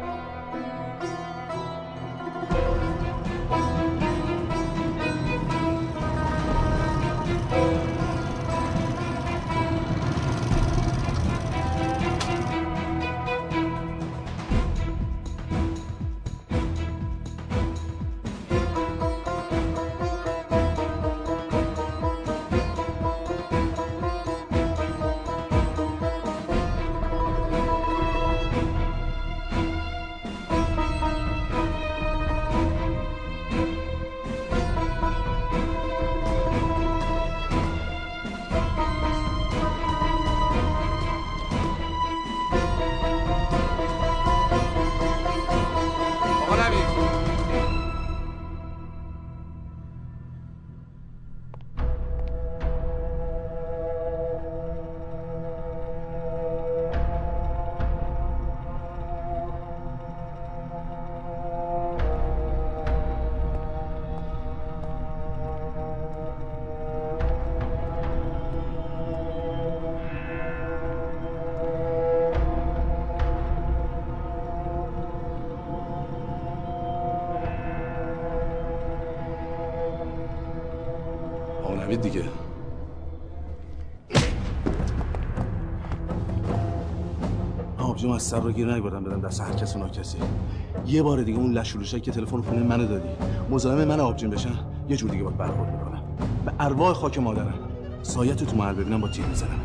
سر رو گیر نگبردم بدم دست هر کس و ناکسی. یه بار دیگه اون لشولوشایی که تلفن خونه منو دادی. مزاحم من آبجیم بشن یه جور دیگه باید برخورد می‌کنم به ارواح خاک مادرم. سایت تو محل ببینم با تیر می‌زنم.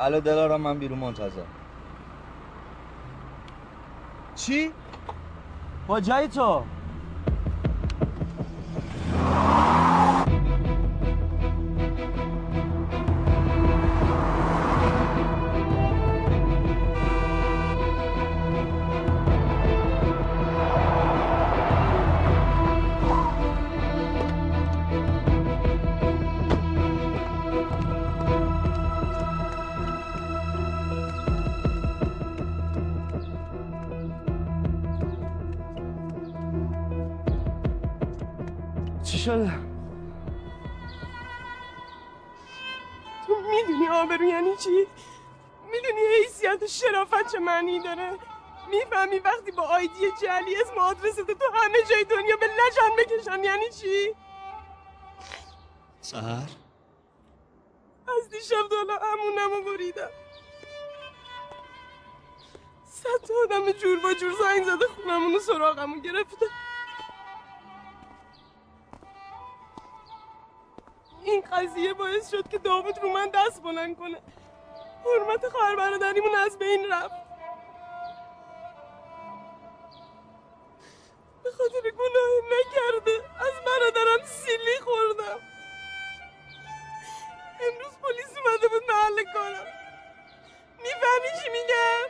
الو دلارم من بیرون منتظر چی؟ با جای تو می‌فهمی وقتی با آیدی جعلی اسم و آدرس تو همه جای دنیا به لجن بکشن یعنی چی؟ سهر؟ از دیشب تا حالا امونمو بریدم. صد تا آدم جور با جور زنگ زده خونمونو سراغمو گرفته. این قضیه باعث شد که داوود رو من دست بلند کنه. حرمت خواهر برادریمون از بین رفت. به خاطر گناه نکرده. از برادرم سیلی خوردم. امروز پلیس اومده بود محل کارم. می‌فهمی چی میگم؟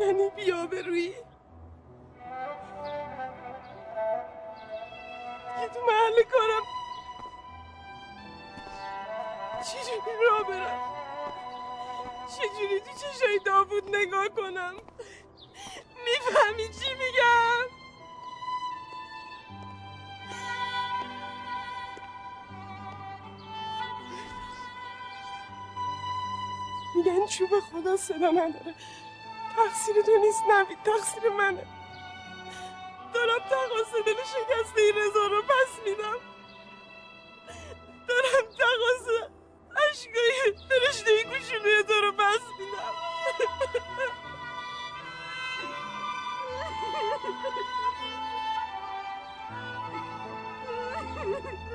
یعنی بیا بروی. دیگه تو محل کارم. چجوری را برم. چجوری تو چشای داوود نگاه کنم؟ می‌فهمی چی میگم؟ میگن چوب خدا صدا نداره. تقصیر تو نیست نوید تقصیر منه. دارم تقاس دل شکسته این رضا رو پس میدم. دارم تقاس عشقای فرشته کوچولوی تو رو پس میدم بیا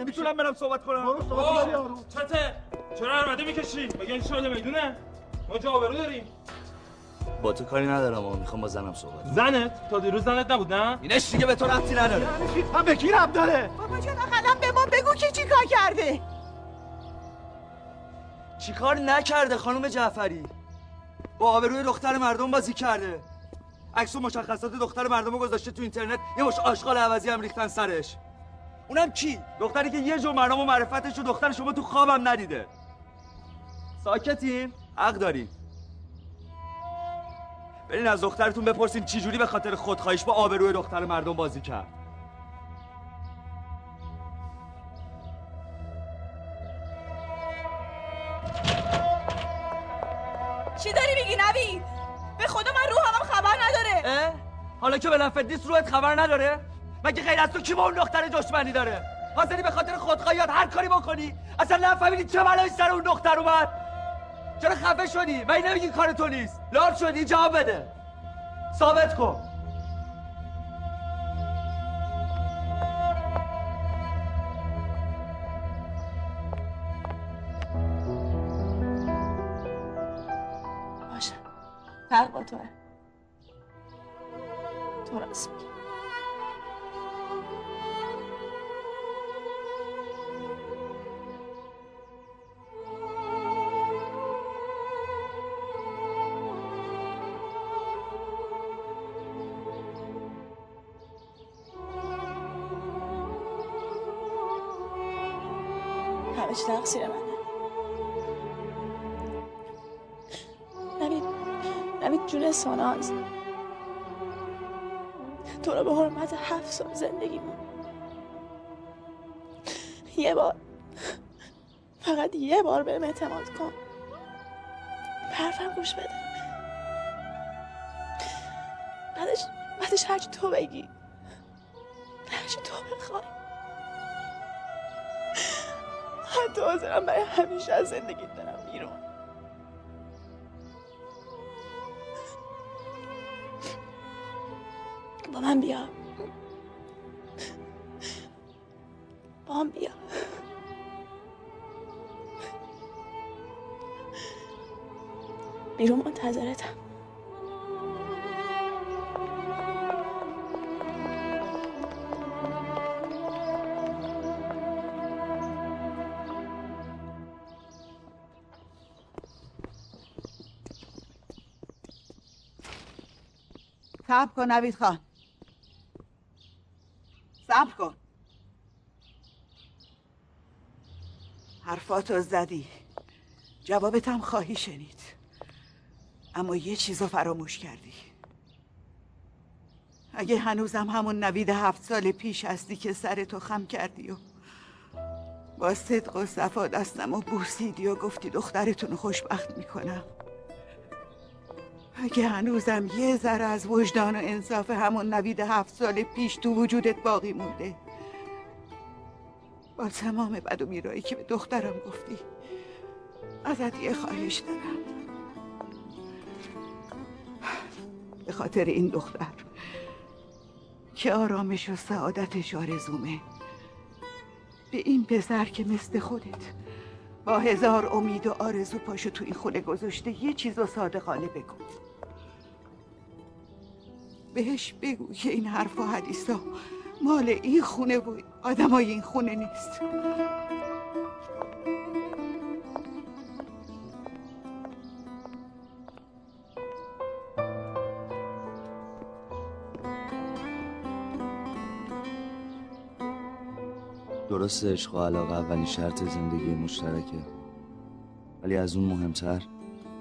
نمیشه. می‌تونم برم صحبت کنم. برو صحبت کن، بری آروم. چته. چرا عربده می‌کشی؟ مگه این شده می‌دونه؟ ما جا آبرو داریم. با تو کاری ندارم اما می‌خوام با زنم صحبت زنت؟ تا دیروز زنت نبود نه؟ اینش دیگه به تو ربطی نداره. هم به کی ربط داره؟ بابا جان قدم به ما بگو که چی کار کرده. چیکار نکرده خانم جعفری؟ با آبروی دختر مردم بازی کرده. عکس و مشخصات دختر مردم رو گذاشته تو اینترنت یه مش آشغال عوضی هم ریختن سرش. اونم کی؟ دختری که یه جو مرام و معرفتش رو دختر شما تو خوابم ندیده. ساکتین؟ حق دارین برین از دخترتون بپرسین چی جوری به خاطر خودخواهیش با آبروی دختر مردم بازی کرد. چی داری میگی نوید؟ به خدا من روحم خبر نداره. اه؟ حالا که به نیست روحت خبر نداره؟ مگه غیر از تو کی با اون دختر دشمنی داره؟ حاضری به خاطر خودخواهیات هر کاری بکنی؟ اصلا نفهمیدی چه بلایی سر اون دختر اومد؟ چرا خفه شدی؟ من نمیگی کار تو نیست؟ لار شدی جواب بده. ثابت کن. باشه. فرق با توه. تو راست میگی. همه تقصیر منه نوید نوید جون ساناز تو رو به حرمت هفت سال زندگیمون یه بار فقط یه بار بهم اعتماد کن. حرفم گوش بده. بعدش بعدش هرچی تو بگی. هرچی تو بخوای. حتی حاضرم برای همیشه از زندگی برم بیرون. با من بیا. با من بیا. بیرون منتظرتم. صبر کن نوید خان. صبر کن. حرفاتو زدی. جوابت هم خواهی شنید. اما یه چیزو فراموش کردی. اگه هنوزم همون نوید هفت سال پیش هستی که سرتو خم کردی و با صدق و صفا دستم و بوسیدی و گفتی دخترتون خوشبخت می‌کنم. اگه هنوزم یه ذره از وجدان و انصاف همون نوید هفت سال پیش تو وجودت باقی مونده. با تمام بد و میرایی که به دخترم گفتی ازت یه خواهش دارم. به خاطر این دختر که آرامش و سعادتش آرزومه. به این پسر که مثل خودت با هزار امید و آرزو پاشو تو این خونه گذاشته یه چیز و صادقانه بگو. بهش بگو که این حرف و حدیثا مال این خونه و آدمای این خونه نیست. درسته عشق و علاقه اولین شرط زندگی مشترکه. ولی از اون مهمتر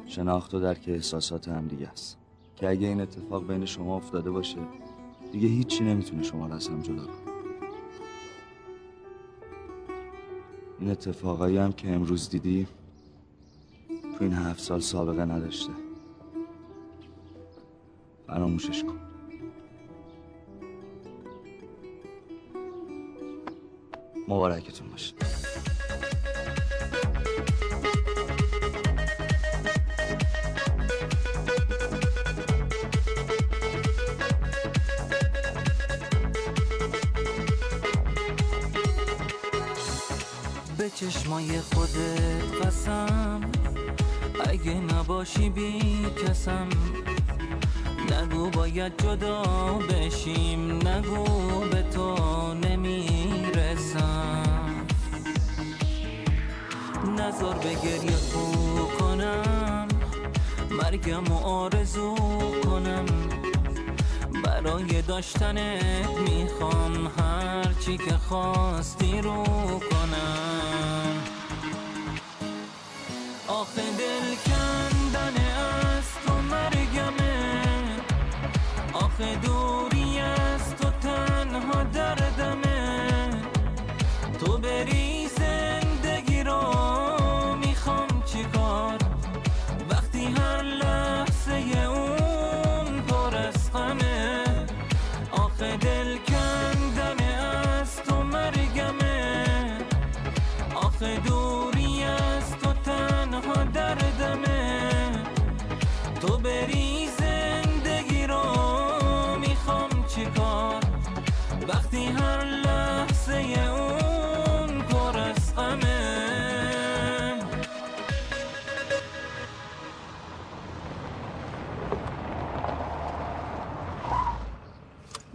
شناخت و درک احساسات همدیگه است. که اگه این اتفاق بین شما افتاده باشه دیگه هیچی نمی‌تونه شما رو از هم جدا کنه. این اتفاقایی هم که امروز دیدی تو این هفت سال سابقه نداشته. فراموشش کن. مبارکتون باشه. چشمای خودت قسم. اگه نباشی بی کسم. نگو باید جدا بشیم. نگو به تو نمی‌رسم. نظر به گریه کنم. مرگم و آرزو کنم. برای داشتنت می‌خوام هر چی که خواستی رو کنم. آخه دل کندن از تو مرگمه. آخه دوری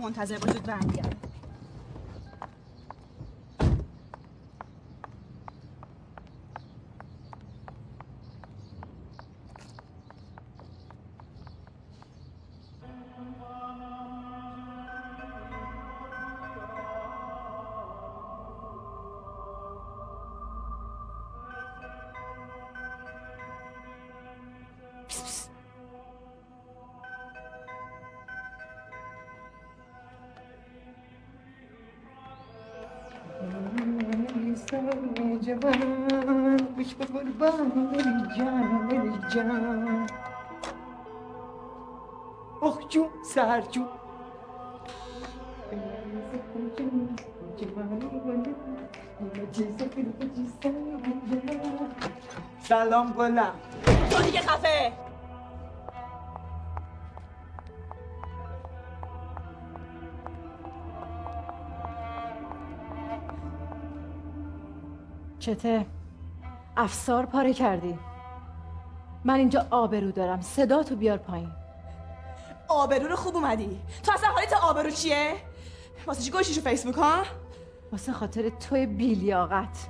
منتظر باشید برمیگردم. جان. اخ جون سهر جون. سلام گلم. تو دیگه خفه. چته افسار پاره کردی. من اینجا آبرو دارم. صدا تو بیار پایین. آبرو رو خوب اومدی. تو اصلا حالت آبرو چیه؟ واسه چی گوشیشو فیسبوک ها؟ واسه خاطر توی بیلیاقت.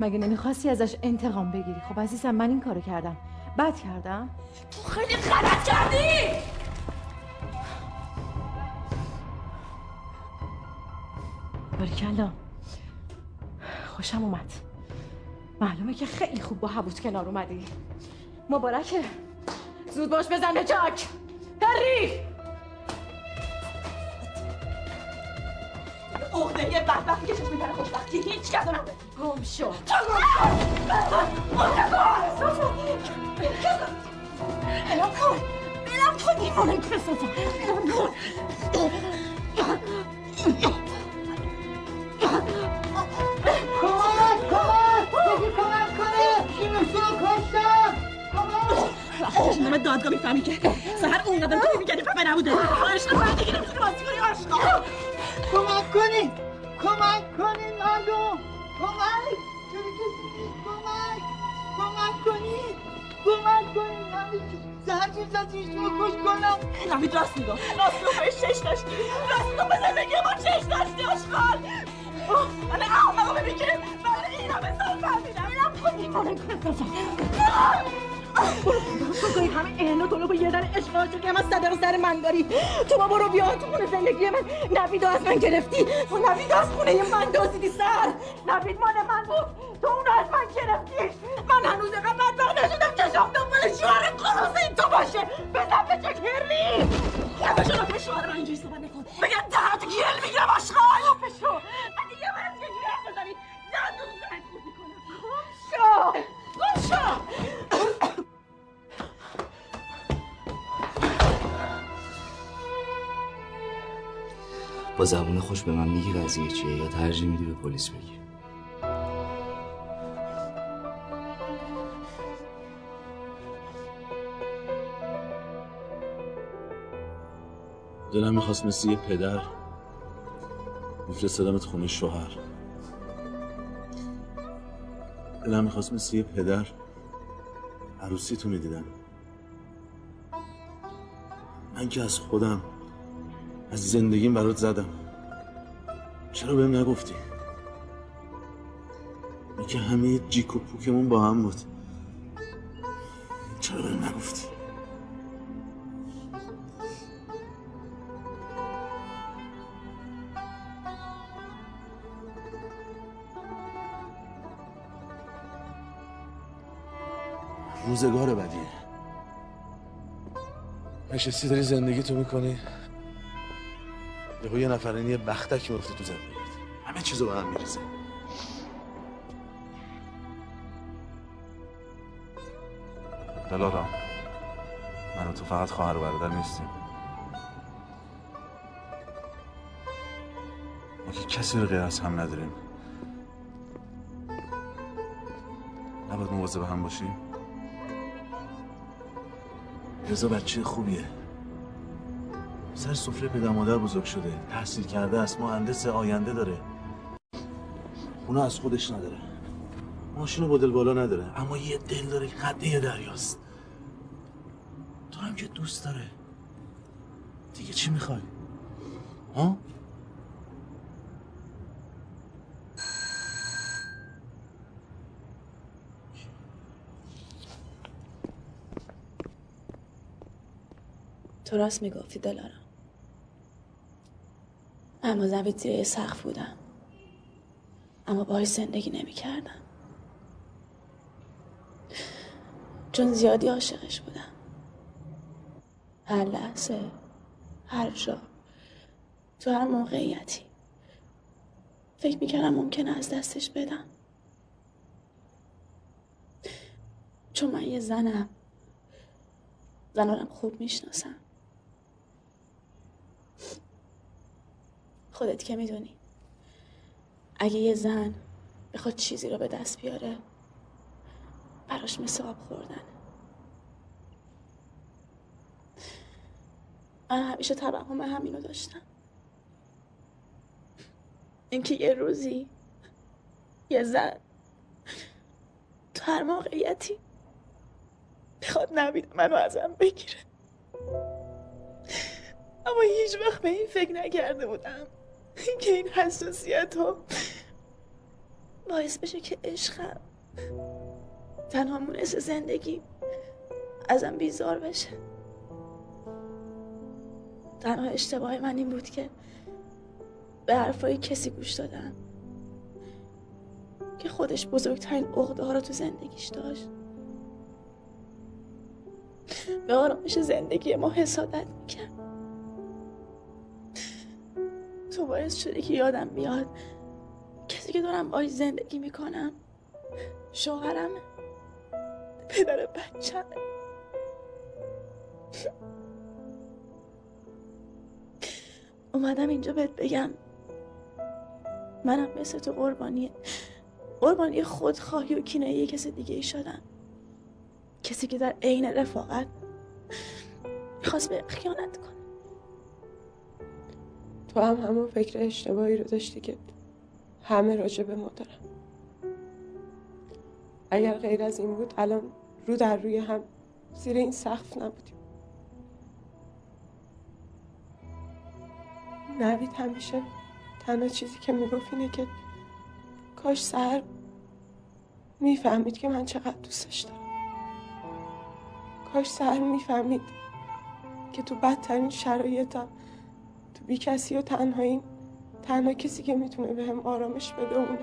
مگه نمی‌خواستی ازش انتقام بگیری؟ خب عزیزم من این کارو کردم. بد کردم؟ تو خیلی غلط کردی! باریکلا خوشم اومد. معلومه که خیلی خوب با حبوت کنار اومدی. مبارکه زود باش بزن به جاک هری عقده یه بدبختی که چشم میتره خوشبختی هیچ کس نداره گم شو تو الان کن الان کن دیوانه کسافت الان کن وقتی نام دادگاه می‌فهمی که سهر اون قدم که میگردی پپه نبوده خواهش نکنم دیگه نمی‌تونی بازی کنی آشقا کمک کنین کمک کنین مردم کمک. چرا کسی نیست کمک کمک کنین کمک کنین نمید زهر چیز از رو کش کنم. نمید راست میگو. راست میگو بهش چش داشتی راست میگو به زندگی ما چش داشتی آشغال. من احمقو ببین که برای این همه سال فهمیدم. اینم خودی. کنه تو همه اینو تو رو با یه در اشغال شد که من صدر سر من داری. تو با برو بیا تو خونه زندگی من. نوید از من گرفتی. تو نوید از خونه من دزدیدی سر. نوید مال من بود. تو اونو از من گرفتی. من هنوز اینقدر بدبخت نشدم چشم دنبال شوهر قراصه تو باشه. بزن به چه کرلی خفه شو به شوهر من اینجوری صحبت نکن. بگم دهنتو گیرل می‌گیرم آشغال. خفه شو من دیگه من از چجوری حرف بزنی زنگ خود می‌کنم. شو. گم شو. با زبون خوش به من میگی قضیه چیه یا ترجیح میدی به پلیس بگی؟ دلم می‌خواست مثل یه پدر میفرستادمت خونه شوهر. دلم می‌خواست مثل یه پدر عروسی تو می‌دیدم. من که از خودم از زندگیم برات زدم. چرا بهم نگفتی؟ که همه جیک و پوکمون با هم بود. چرا بهم نگفتی؟ روزگار بدیه. نشستی داری زندگی تو می‌کنی؟ یهو یه یه بختک میفته تو زندگیت. همه چیزو به هم میریزه. دلارام من و تو فقط خواهر و برادر نیستیم. ما که کسی رو غیر از هم نداریم نباید مواظب هم باشیم؟ رضا بچه خوبیه. سر سفره پدر مادر بزرگ شده. تحصیل کرده است. مهندس آینده داره. خونه از خودش نداره. ماشین با دل بالا نداره. اما یه دل داره. قد یه دریاست. تو هم که دوست داره. دیگه چی می‌خوای؟ ها؟ تو راست می‌گفتی دلارم اما زمین زیر یه سقف بودم. اما باهاش زندگی نمی‌کردم چون زیادی عاشقش بودم. هر لحظه هر جا تو هر موقعیتی. فکر می‌کردم ممکنه از دستش بدم. چون من یه زنم زنانم خوب می‌شناسم خودت که می‌دونی. اگه یه زن بخواد چیزی رو به دست بیاره براش مثل آب خوردن. من همیشه توهم همینو داشتم. اینکه یه روزی یه زن تو هر موقعیتی بخواد نبید منو ازم بگیره. اما هیچ وقت به این فکر نکرده بودم. که این حساسیت ها باعث بشه که عشقم تنها مونس زندگی ازم بیزار بشه. تنها اشتباه من این بود که به حرفای کسی گوش دادم که خودش بزرگترین عقده ها رو تو زندگیش داشت. به آرامش زندگی ما حسادت می‌کرد. تو باعث شده که یادم بیاد کسی که دارم باش زندگی می‌کنم. شوهرم پدر بچم اومدم اینجا بهت بگم. منم مثل تو قربانی قربانی خودخواهی و کینه یه کس دیگه ای شدم. کسی که در عین رفاقت می‌خواست به خیانت کنه. تو هم همون فکر اشتباهی رو داشتی که همه راجع به ما دارن. اگر غیر از این بود الان رو در روی هم زیر این سقف نبودیم. نوید همیشه تنها چیزی که می‌گفت اینه که کاش سر می‌فهمید که من چقدر دوستش دارم. کاش سر می‌فهمید که تو بدترین شرایطم بی کسی و تنهاییم تنها کسی که می‌تونه به هم آرامش بده اونه.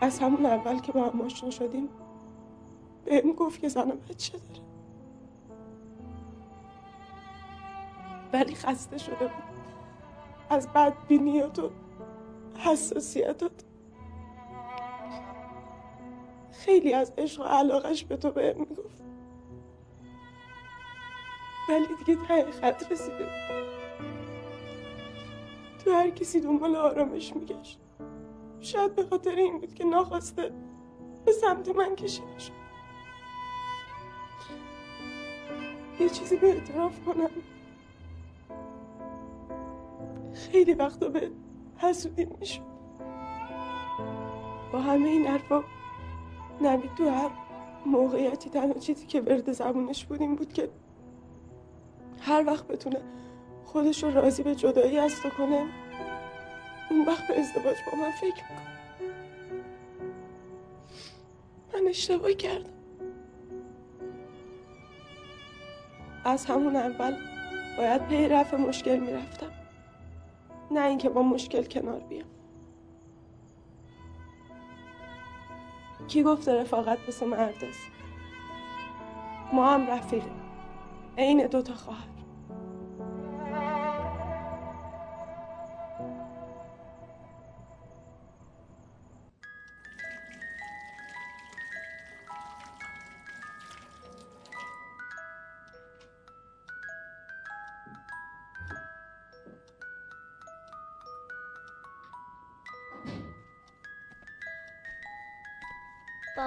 از همون اول که با هم آشنا شدیم بهم گفت که زن بچه داره. ولی خسته شده بود. از بدبینیات و حساسیتات خیلی از عشق و علاقش به تو بهم می‌گفت. ولی دیگه ته خط رسیده تو هر کسی دنبال آرامش میگشت. شاید به خاطر این بود که ناخواسته به سمت من کشیده شد. یه چیزی به اعتراف کنم. خیلی وقتا به حسودی می‌شد. با همه این حرفا نوید تو هر موقعیتی تنها چیزی که ورد زبونش بود این بود که هر وقت بتونه خودش رو راضی به جدایی از تو کنه اون وقت به ازدواج با من فکر می‌کنه. من اشتباه کردم. از همون اول باید پی رفع مشکل می‌رفتم. نه اینکه با مشکل کنار بیام. کی گفته رفاقت مثل مرد است؟ ما هم رفیقیم. عین دوتا خواهر.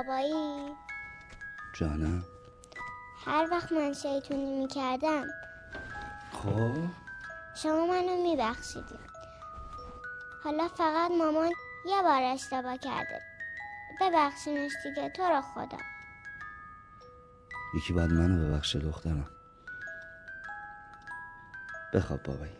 بابایی. جانم. هر وقت من شیطونی می‌کردم. خب؟ شما منو میبخشیدی. حالا فقط مامان یه بار اشتباه کرده. ببخشینش دیگه تو رو خدا. یکی باید منو ببخشه دخترم. بخواب بابایی.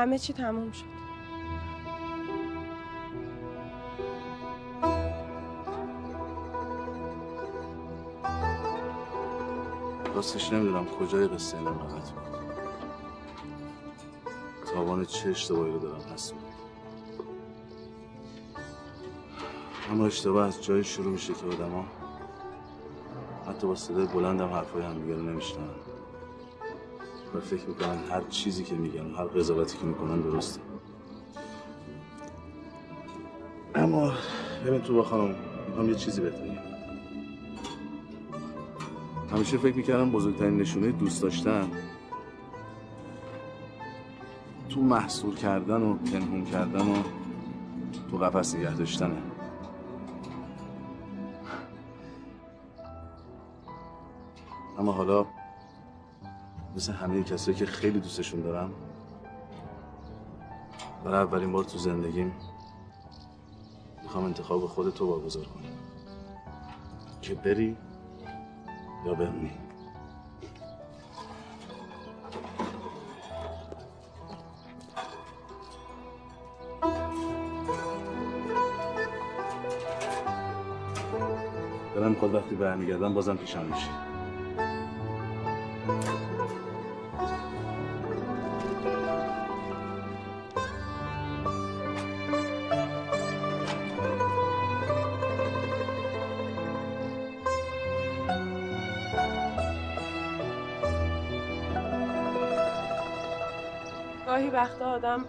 همه چی تموم شد. راستش نمی‌دونم کجای قصه این بود. تاوان چه اشتباهی رو دارم هست اما اشتباه از جایی شروع میشه که آدما حتی با صدای بلند هم حرفای همدیگه رو نمیشنن و فکر می‌کنن هر چیزی که میگن هر قضاوتی که می‌کنن درسته. اما ببین تو با خانم می‌خوام یه چیزی بهت همیشه فکر می‌کردم بزرگترین نشونه دوست داشتن تو محصول کردن و پنهون کردن و تو قفس نگه داشتنه. اما حالا مثل همه کسایی که خیلی دوستشون دارم. برای اولین بار تو زندگیم می‌خوام انتخاب خود تو واگذار کنم. که بری یا بمونی. دلم می‌خواد وقتی برمیگردم بازم پیشم میشه گاهی وقتا آدم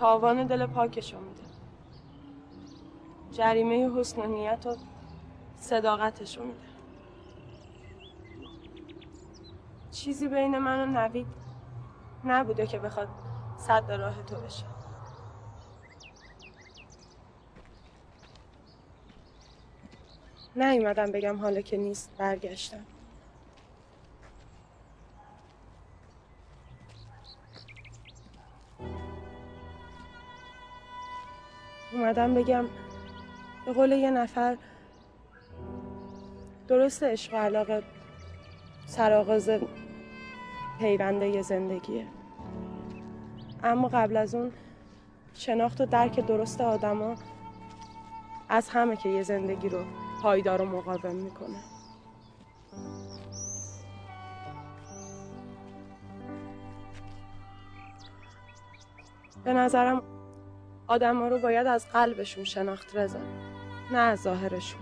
تاوان دل پاکشو میده. جریمه حسن و نیت و صداقتشو میده. چیزی بین من و نوید نبوده که بخواد صد راه تو بشه. نیومدم بگم حالا که نیست برگشتم. اومدم بگم به قول یه نفر درست عشق و علاقه سرآغاز پیونده یه زندگیه. اما قبل از اون شناخت و درک درست آدما از همه که یه زندگی رو پایدار و مقاوم می‌کنه. به نظرم آدم رو باید از قلبشون شناخت رضا. نه از ظاهرشون.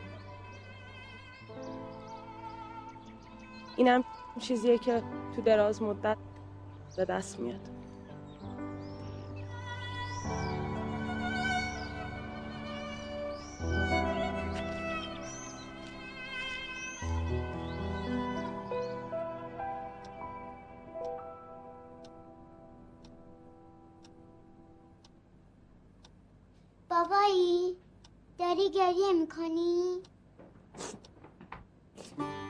اینم چیزیه که تو دراز مدت به دست میاد. داری گریه می‌کنی؟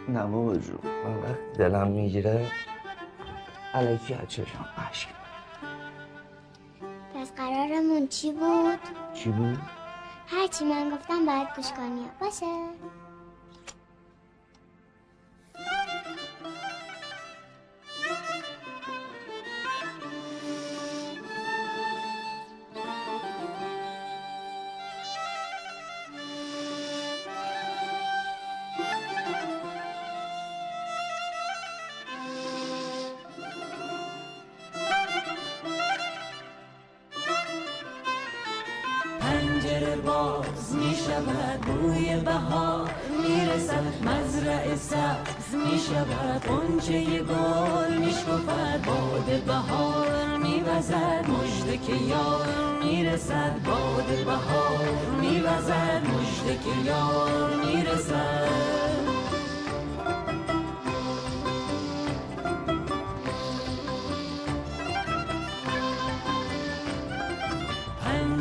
نه بابا جون من وقتی دلم می‌گیره علکی از چشم اشک پس قرارمون چی بود؟ چی بود؟ هرچی من گفتم باید گوش کنی باشه؟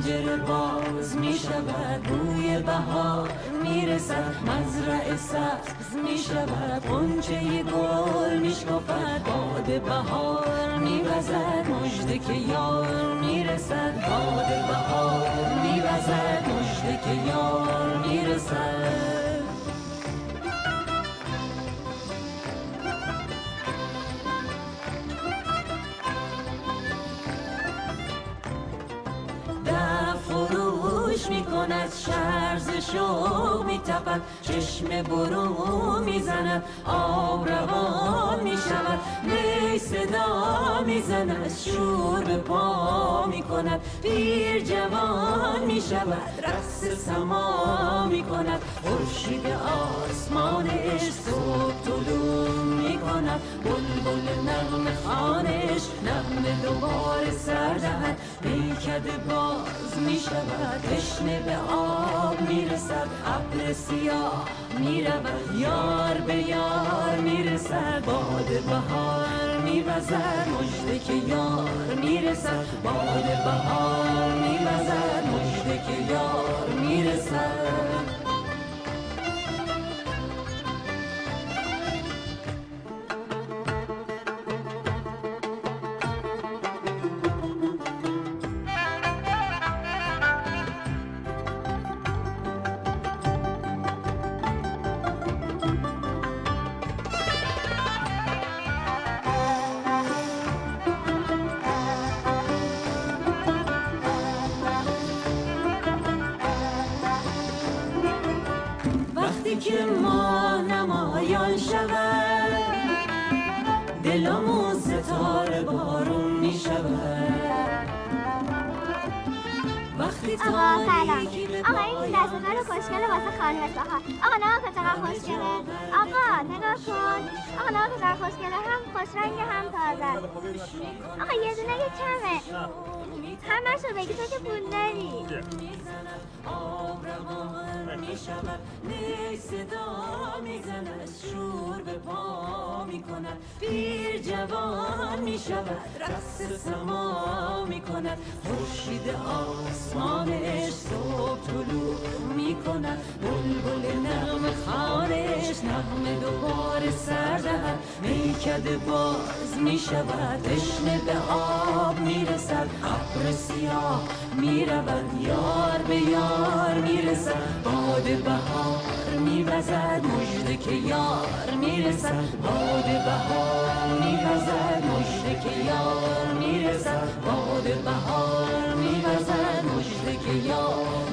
پنجره باز می شود بوی بهار. می رسد مزرعه سبز می شود قنچه گل. می شکفد باد بهار می وزد مجده که یار. می رسد باد بهار می وزد مجده که یار. می رسد فروش می کند شرز شو می تپد چشم برو می زند آب روان می شود می صدا می زند شور به پا می کند پیر جوان می شود رقص سما می کند خورشید آسمانش صبح طلوع می کند بلبل نغمه خانش نغمه دوباره سر دهد. میکده باز می شود تشنه آب می رسد ابر سیاه می رود یار به یار می رسد باد بهار می وزد مجده که یار می رسد باد بهار می وزد مجده که یار می که ما نمایان شود دلمون ستاره بارون می شود. وقتی آقا سلام. آقا این دستگاه خوشگله واسه خانم ساها آقا نگاه کن چقدر خوشگله آقا نگاه کن. آقا نگاه کن چقدر خوشگله هم خوش رنگ هم تازه. آقا یه دونه که کمه. همه شو بگی تو که پول داری. آب روان می شود. نی صدا می زند شور به پا می کند پیر جوان می شود رقص سما می کند خورشید آسمانش صبح طلوع می کند بلبل نغمه خانش نغمه دوباره سر دهد. میکده باز می شود تشنه به آب می رسد ابر سیاه می رود یار به یار می رسد باد بهار می وزد مجده که یار می رسد باد بهار می وزد مجده که یار می رسد باد بهار می وزد مجده که یار